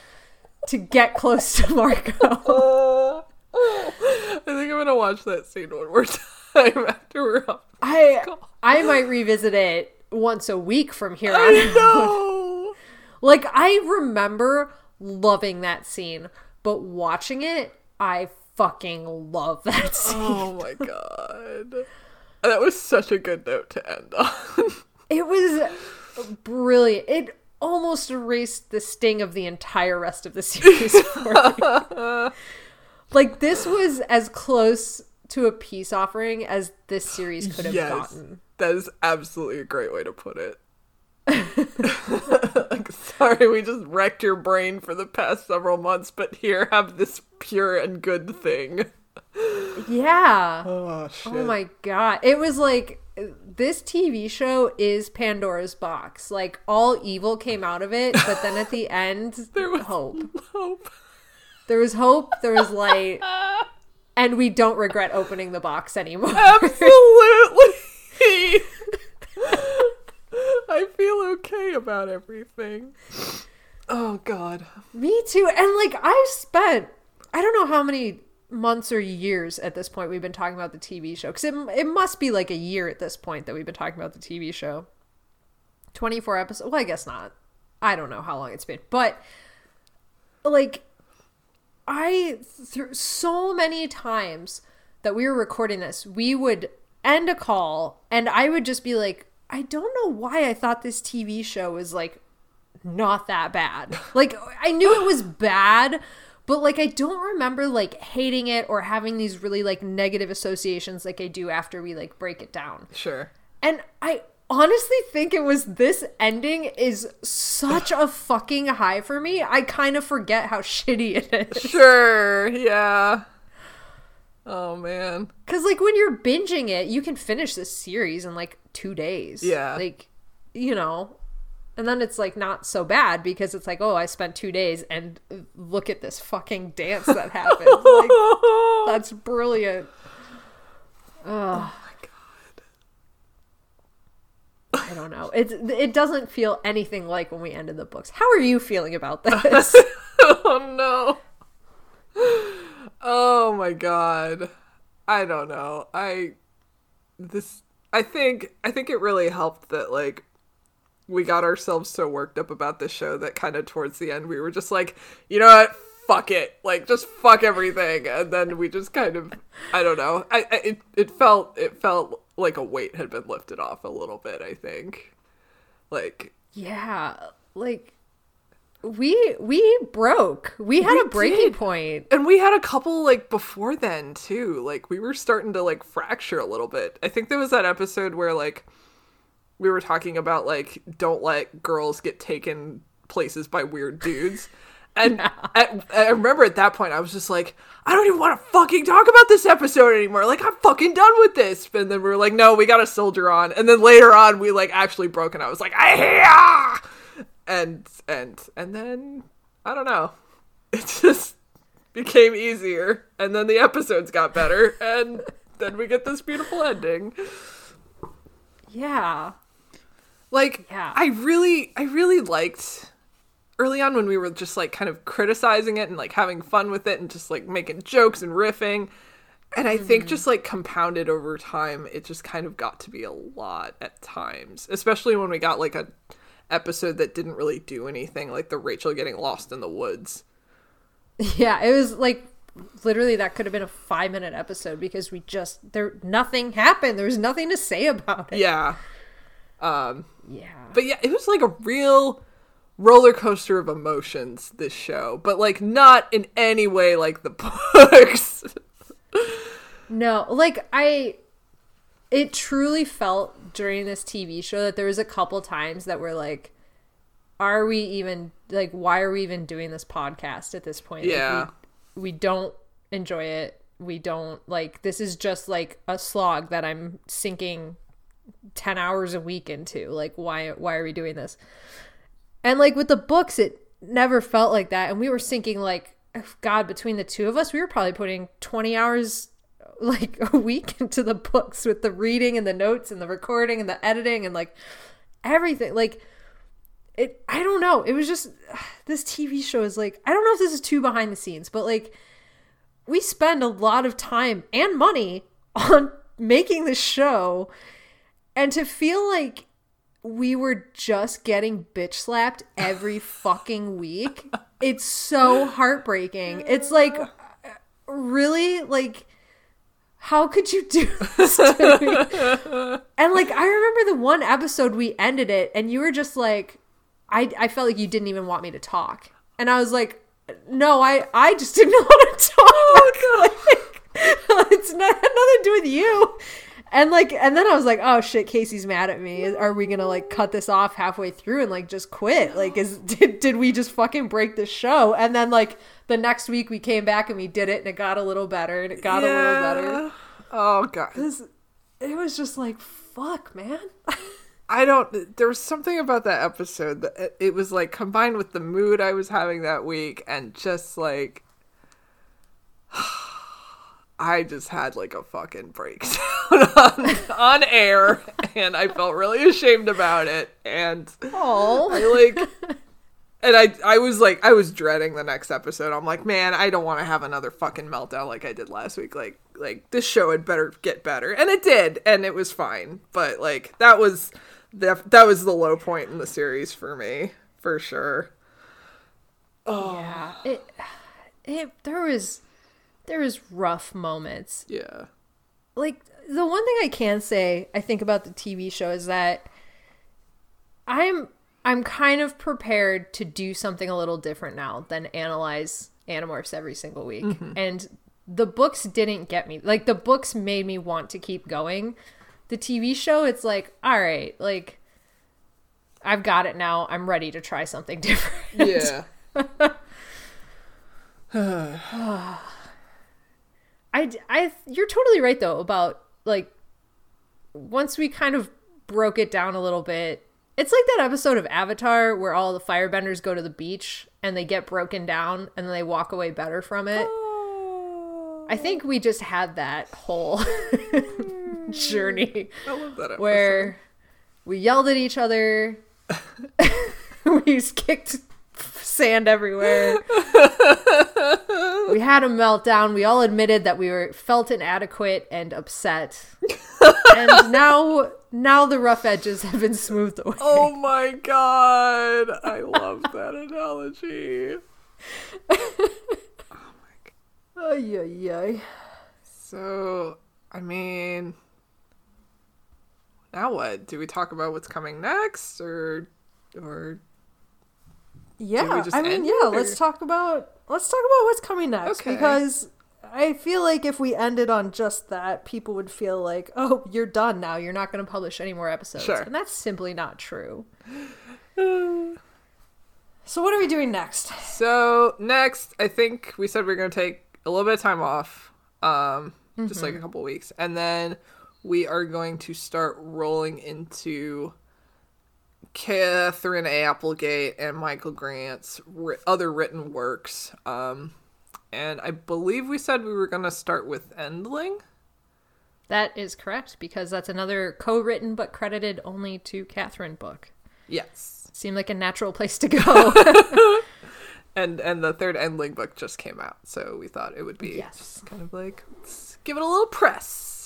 to get close to (laughs) Marco. (laughs) Uh, I think I'm gonna watch that scene one more (laughs) time after we're off. I I might revisit it once a week from here on I know. (laughs) Like I remember loving that scene, but watching it, I fucking love that oh scene. Oh my (laughs) god. That was such a good note to end on. It was brilliant. It almost erased the sting of the entire rest of the series for me. Like this was as close to a peace offering as this series could have yes. gotten. That is absolutely a great way to put it. (laughs) like, sorry, we just wrecked your brain for the past several months, but here, have this pure and good thing. Yeah. Oh, shit. Oh my god. It was like this TV show is Pandora's box. Like all evil came out of it, but then at the end (laughs) There was hope. hope. There was hope, there was light, and we don't regret opening the box anymore. Absolutely. (laughs) I feel okay about everything. Oh, God. Me too. And like I've spent I don't know how many months or years at this point we've been talking about the TV show cuz it it must be like a year at this point that we've been talking about the TV show. 24 episodes. Well, I guess not. I don't know how long it's been. But like I through so many times that we were recording this, we would end a call and I would just be like, I don't know why I thought this TV show was like not that bad. (laughs) Like I knew it was bad, but like I don't remember like hating it or having these really like negative associations like I do after we like break it down. Sure. And I honestly think it was this ending is such a fucking high for me. I kind of forget how (laughs) shitty it is. Sure. Yeah. Oh, man. Cuz like when you're binging it, you can finish this series in like 2 days. Yeah. Like you know, and then it's like not so bad because it's like, oh, I spent 2 days and look at this fucking dance that happened. like (laughs) that's brilliant. God. I don't know. It's it doesn't feel anything like when we ended the books. How are you feeling about (laughs) this? oh no. Oh my god. I don't know. I this I think I think it really helped that like we got ourselves so worked up about this show that kind of towards the end we were just like, you know what? Fuck it. Like just fuck everything. And then we just kind of I don't know. I, I it it felt it felt like a weight had been lifted off a little bit, I think. Like yeah, like we we broke. We had We a breaking point. And we had a couple like before then too. Like we were starting to like fracture a little bit. I think there was that episode where like we were talking about like don't let girls get taken places by weird dudes. And (laughs) at, I remember at that point I was just like, I don't even want to fucking talk about this episode anymore. Like I'm fucking done with this. And then we were like, no, we got to soldier on. And then later on we like actually broke and I was like, I hear and and and then I don't know. (laughs) It just became easier, and then the episodes got better, and then we get this beautiful ending. Yeah. Like, Yeah. I really, I really liked early on when we were just like kind of criticizing it and like having fun with it and just like making jokes and riffing. And I think just like compounded over time, it just kind of got to be a lot at times, especially when we got like a episode that didn't really do anything, like the Rachel getting lost in the woods. Yeah, it was like literally that could have been a 5-minute episode because we just there nothing happened. There was nothing to say about it. Yeah. Um, Yeah. but yeah, it was like a real roller coaster of emotions, this show, but like not in any way like the (laughs) books. No, like I it truly felt during this TV show that there was a couple times that were like are we even like why are we even doing this podcast at this point? Like, Yeah. we, we don't enjoy it. We don't like this is just like a slog that I'm sinking 10 hours a week into. Like why why are we doing this? And like with the books it never felt like that. And we were sinking like oh, god between the two of us we were probably putting 20 hours (laughs) like a week into the books with the reading and the notes and the recording and the editing and like everything. Like it i don't know. It was just (sighs) this tv show is like i don't know if this is too behind the scenes but like we spend a lot of time and money (laughs) on making this show. And to feel like we were just getting bitch slapped every (laughs) fucking week it's so heartbreaking it's like really like how could you do this to me? and like I remember the one episode we ended it and you were just like I I felt like you didn't even want me to talk. And I was like no, I I just didn't (laughs) want to oh, talk. (laughs) like, it's not had nothing to do with you. And like and then I was like, oh shit, Casey's mad at me. Are we going to like cut this off halfway through and like just quit? Like is (laughs) did did we just fucking break the show? And then like the next week we came back and we did it and it got a little better and it got a little better. Oh god. This it was just like fuck, man. (laughs) I don't there was something about that episode that it was like combined with the mood I was having that week and just like (sighs) I just had like a fucking breakdown (laughs) on, on air and I felt really ashamed about it and Oh. I like and I I was like I was dreading the next episode. I'm like, man, I don't want to have another fucking meltdown like I did last week. Like like this show had better get better. And it did, and it was fine. But like that was that that was the low point in the series for me, for sure. Yeah. It it there was there was rough moments. Yeah. like the one thing I can say I think about the TV show is that I'm I'm kind of prepared to do something a little different now than analyze Animorphs every single week. And the books didn't get me. Like the books made me want to keep going. The TV show it's like, all right, like I've got it now. I'm ready to try something different. Yeah. I, I, you're totally right though about like once we kind of broke it down a little bit. It's like that episode of Avatar where all the firebenders go to the beach and they get broken down and then they walk away better from it. Oh. I think we just had that whole hmm. (laughs) journey I love that episode. where We yelled at each other. (laughs) we kicked sand everywhere. we had a meltdown. We all admitted that we were felt inadequate and upset. and (laughs) now now the rough edges have been smoothed away. Oh my god. I love that analogy. oh my god. Ay, ay, ay. So, I mean, now what? Do we talk about what's coming next, or, or Yeah, I mean, yeah. it, Let's talk about let's talk about what's coming next Okay. because I feel like if we ended on just that, people would feel like, "Oh, you're done now. You're not going to publish any more episodes," Sure. and that's simply not true. (sighs) so, what are we doing next? So next, I think we said we are going to take a little bit of time off, um, just Mm-hmm. like a couple weeks, and then we are going to start rolling into Katherine Applegate and Michael Grant's ri- other written works. Um, and I believe we said we were going to start with Endling. That is correct because that's another co-written but credited only to Katherine book. Yes, Seemed like a natural place to go. (laughs) (laughs) and and the third Endling book just came out, so we thought it would be Yes. just kind of like let's give it a little press.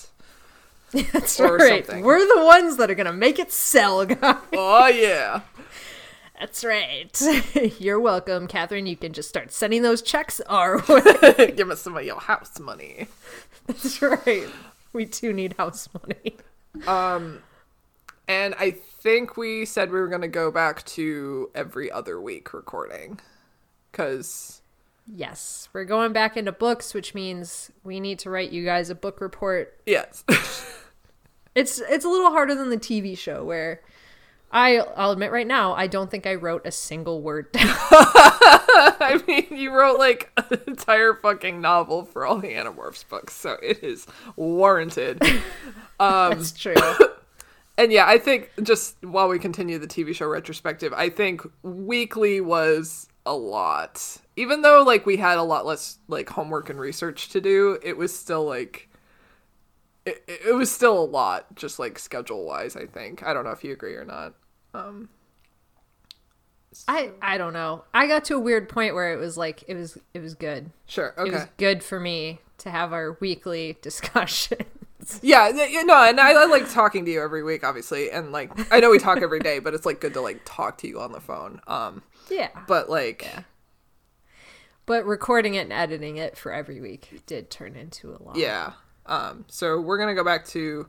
(laughs) that's right. something. We're the ones that are going to make it sell, (laughs) guys. Oh yeah. That's right. (laughs) You're welcome, Katherine. You can just start sending those checks our way. Give us some of your house money. That's right. We too need house money. Um, And I think we said we were going to go back to every other week recording. Because, Yes, we're going back into books, which means we need to write you guys a book report. yes. It's it's a little harder than the TV show where I I'll admit right now I don't think I wrote a single word (laughs) down. (laughs) I mean, you wrote like (laughs) an entire fucking novel for all the Animorphs books, so it is warranted. Um, That's true. And yeah, I think just while we continue the TV show retrospective, I think weekly was a lot. Even though like we had a lot less like homework and research to do, it was still like it, it was still a lot just like schedule wise, I think. I don't know if you agree or not. I I don't know. I got to a weird point where it was like it was it was good. Sure. It was Okay. good for me to have our weekly (laughs) discussions. Yeah, know, and I, I like talking to you every week, obviously, and like I know we talk every day, but it's like good to like talk to you on the phone. Um, yeah. but like, But recording it and editing it for every week did turn into a lot. Yeah. Um, so we're gonna go back to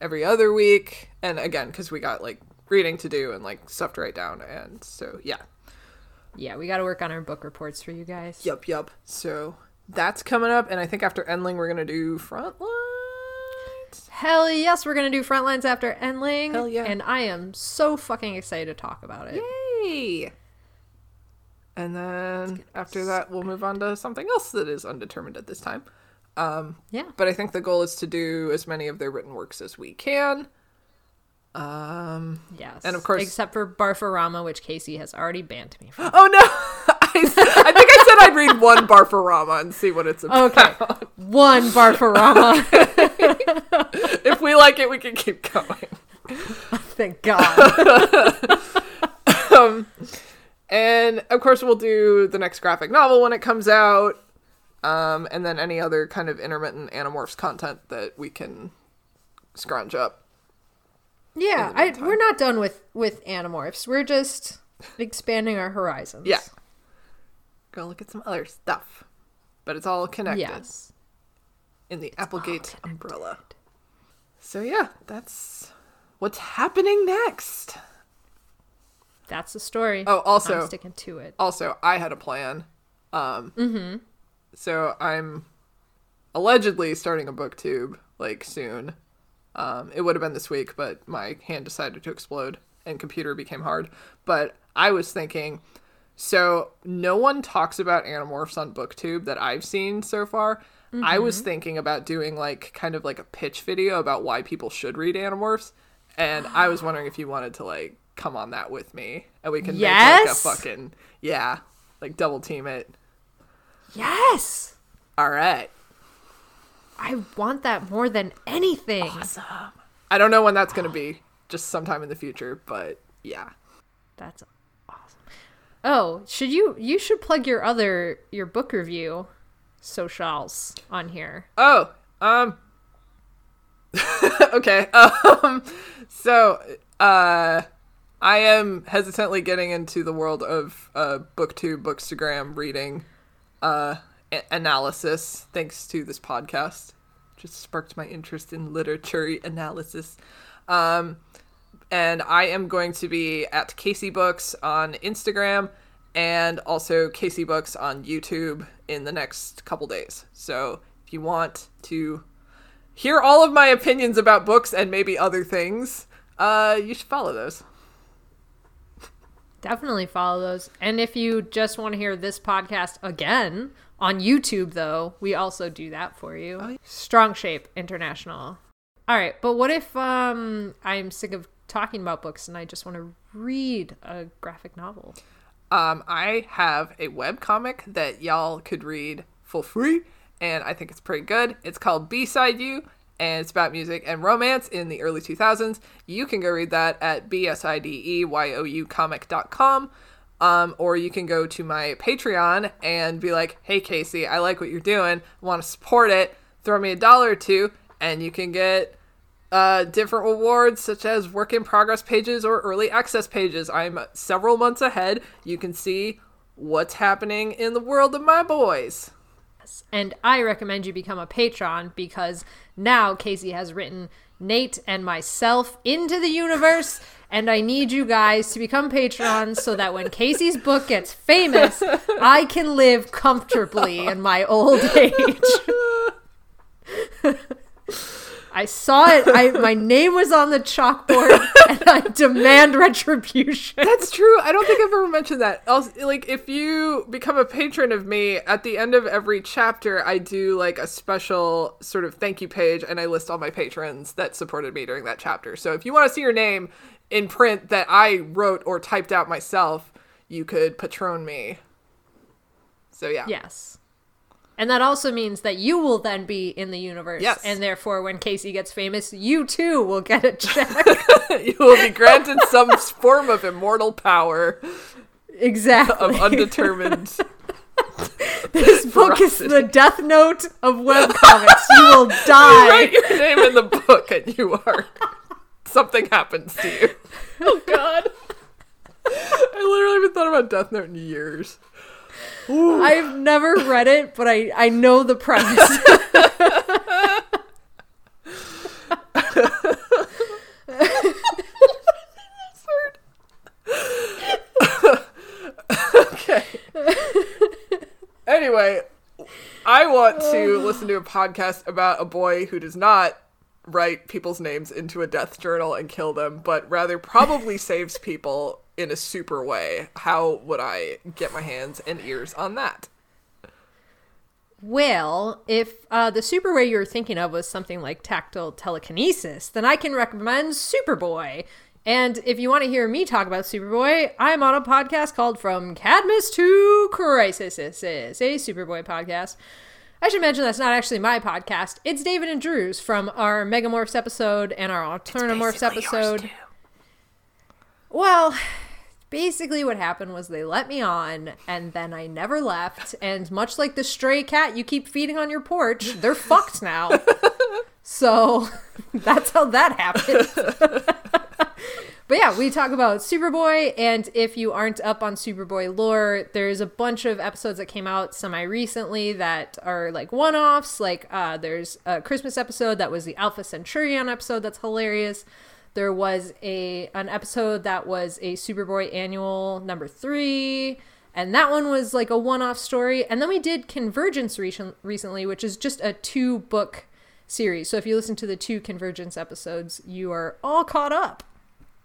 every other week, and again, because we got like reading to do and like stuff to write down, and so yeah. Yeah, we got to work on our book reports for you guys. Yup, yup. So that's coming up, and I think after Endling, we're gonna do Frontlines. Hell yes, we're going to do Frontlines after Endling. Hell yeah. And I am so fucking excited to talk about it. Yay! And then after that, we'll move on to something else that is undetermined at this time. Yeah. But I think the goal is to do as many of their written works as we can. Um. Yes. And of course- Except for Barfarama, which Casey has already banned me from. Oh no! (laughs) I think I said I'd read one Barfarama and see what it's about. Okay. One Barfarama. (laughs) if we like it, we can keep going. Thank God. (laughs) um, And of course, we'll do the next graphic novel when it comes out, um, and then any other kind of intermittent Animorphs content that we can scrounge up. Yeah, I, we're not done with, with Animorphs. We're just expanding our horizons. Yeah. Go look at some other stuff, but it's all connected Yes. in the Applegate umbrella. So yeah, that's what's happening next. That's the story. Oh, also- I'm sticking to it. also i had a plan um so i'm allegedly starting a booktube like soon. Um it would have been this week but my hand decided to explode and computer became hard. But i was thinking so no one talks about animorphs on booktube that i've seen so far. I was thinking about doing like kind of like a pitch video about why people should read animorphs. And i was (gasps) wondering if you wanted to like come on that with me and we can Yes! make like a fucking yeah like double team it Yes. all right I want that more than anything. Awesome. i don't know when that's gonna be just sometime in the future. But yeah. That's awesome. Oh, should you you should plug your other your book review socials on here. Oh, um (laughs) okay. (laughs) Um so uh I am hesitantly getting into the world of uh booktube bookstagram reading uh a- analysis thanks to this podcast. Just sparked my interest in literature analysis. Um and I am going to be at Casey Books on Instagram and also Casey Books on YouTube in the next couple days. So if you want to hear all of my opinions about books and maybe other things, uh, you should follow those. Definitely follow those. And if you just want to hear this podcast again on YouTube, though, we also do that for you. Strong Shape International. All right, but what if um I'm sick of talking about books and I just want to read a graphic novel? Um, I have a web comic that y'all could read for free, and I think it's pretty good. It's called B-Side You, and it's about music and romance in the early 2000s. You can go read that at B-S-I-D-E-Y-O-U comic.com. Um, or you can go to my Patreon and be like, hey, Casey, I like what you're doing. want to support it. Throw me a dollar or two, and you can get uh, different rewards such as work in progress pages or early access pages. I'm several months ahead. You can see what's happening in the world of my boys. And I recommend you become a patron because now Casey has written Nate and myself into the universe. And I need you guys to become patrons so that when Casey's book gets famous, I can live comfortably in my old age. (laughs) I saw it. I my name was on the chalkboard, (laughs) and I demand retribution. That's true. I don't think I've ever mentioned that. Also, like, if you become a patron of me, at the end of every chapter, I do like a special sort of thank you page, and I list all my patrons that supported me during that chapter. So if you want to see your name in print that I wrote or typed out myself, you could patron me. So yeah. Yes. And that also means that you will then be in the universe. Yes. And therefore, when Casey gets famous, you too will get a check. (laughs) you will be granted some form of immortal power exactly. of undetermined. (laughs) this book is the death note of webcomics. You will (laughs) die. You write your name in the book, and you are something happens to you. Oh God! I literally haven't thought about Death Note in years. I've never read it, but I, I know the premise. (laughs) Okay. anyway, I want to listen to a podcast about a boy who does not write people's names into a death journal and kill them, but rather probably (laughs) saves people in a super way. How would I get my hands and ears on that? Well, if uh, the super way you were thinking of was something like tactile telekinesis, then I can recommend Superboy. And if you want to hear me talk about Superboy, I'm on a podcast called From Cadmus to Crisis. A Superboy podcast. I should mention that's not actually my podcast. It's David and Drew's from our Megamorphs episode and our Alternamorphs episode. Well, basically what happened was they let me on and then I never left. And much like the stray cat you keep feeding on your porch, they're fucked now. (laughs) So (laughs) that's how that happened. (laughs) But yeah, we talk about Superboy, and if you aren't up on Superboy lore, there's a bunch of episodes that came out semi recently that are like one offs. Like, uh, there's a Christmas episode that was the Alpha Centurion episode that's hilarious. There was a an episode that was a Superboy annual number three, and that one was like a one off story. And then we did Convergence recent- recently, which is just a two book series. So if you listen to the two Convergence episodes, you are all caught up.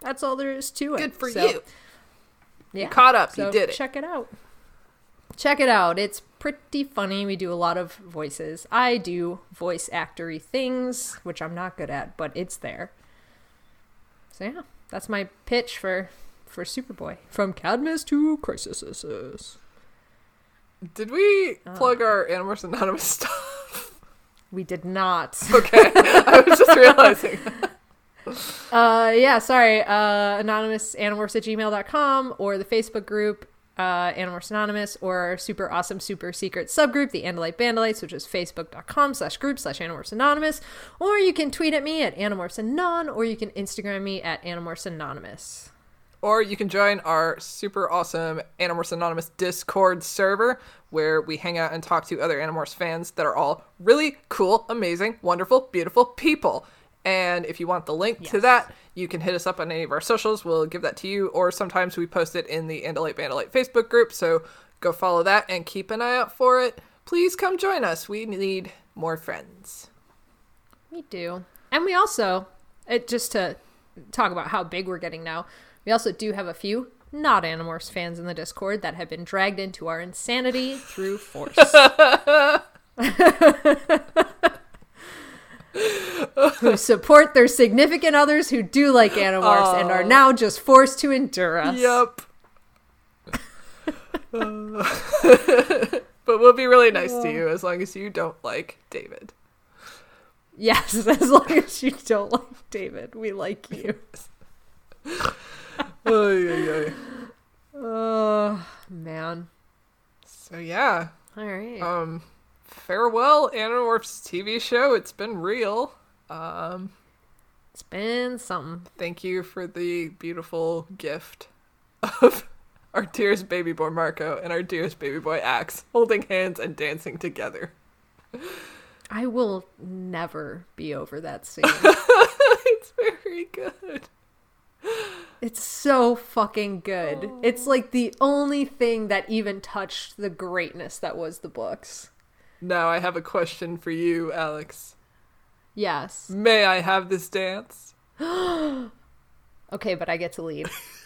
That's all there is to it. Good for So, you. Yeah. caught up. So you did it. Check it out. Check it out. It's pretty funny. We do a lot of voices. I do voice actory things, which I'm not good at, but it's there. So yeah, that's my pitch for for Superboy. From Cadmus to Crisis. Did we Uh. plug our Animorphs Anonymous (laughs) stuff? We did not. Okay, I was just (laughs) realizing. Uh, yeah, sorry. Uh, anonymous animorphs at gmail.com or the Facebook group, uh, Animorphs Anonymous, or super awesome, super secret subgroup, the Andalite Bandalites, which is facebook.com slash group slash Animorphs Anonymous. Or you can tweet at me at Animorphs Anon, or you can Instagram me at Animorphs Anonymous. Or you can join our super awesome Animorphs Anonymous Discord server where we hang out and talk to other Animorphs fans that are all really cool, amazing, wonderful, beautiful people. And if you want the link to that, you can hit us up on any of our socials. We'll give that to you. Or sometimes we post it in the Andalite Bandalite Facebook group. So go follow that and keep an eye out for it. Please come join us. We need more friends. We do. And we also, it, just to talk about how big we're getting now, we also do have a few not Animorphs fans in the Discord that have been dragged into our insanity through force. (laughs) (laughs) who support their significant others who do like Animorphs and are now just forced to endure us. Yep. (laughs) but we'll be really nice to you as long as you don't like David. Yes, (laughs) as long as you don't like David, we like you. Oh, man. So yeah, All right. um, farewell Animorphs TV show. It's been real. Um, it's been something. thank you for the beautiful gift of (laughs) our dearest baby boy Marco and our dearest baby boy Axe holding hands and dancing together. I will never be over that (laughs) scene. it's very good. it's so fucking good. It's like the only thing that even touched the greatness that was the books. Now I have a question for you, Alex. Yes. May I have this dance? (gasps) Okay, but I get to lead. (laughs)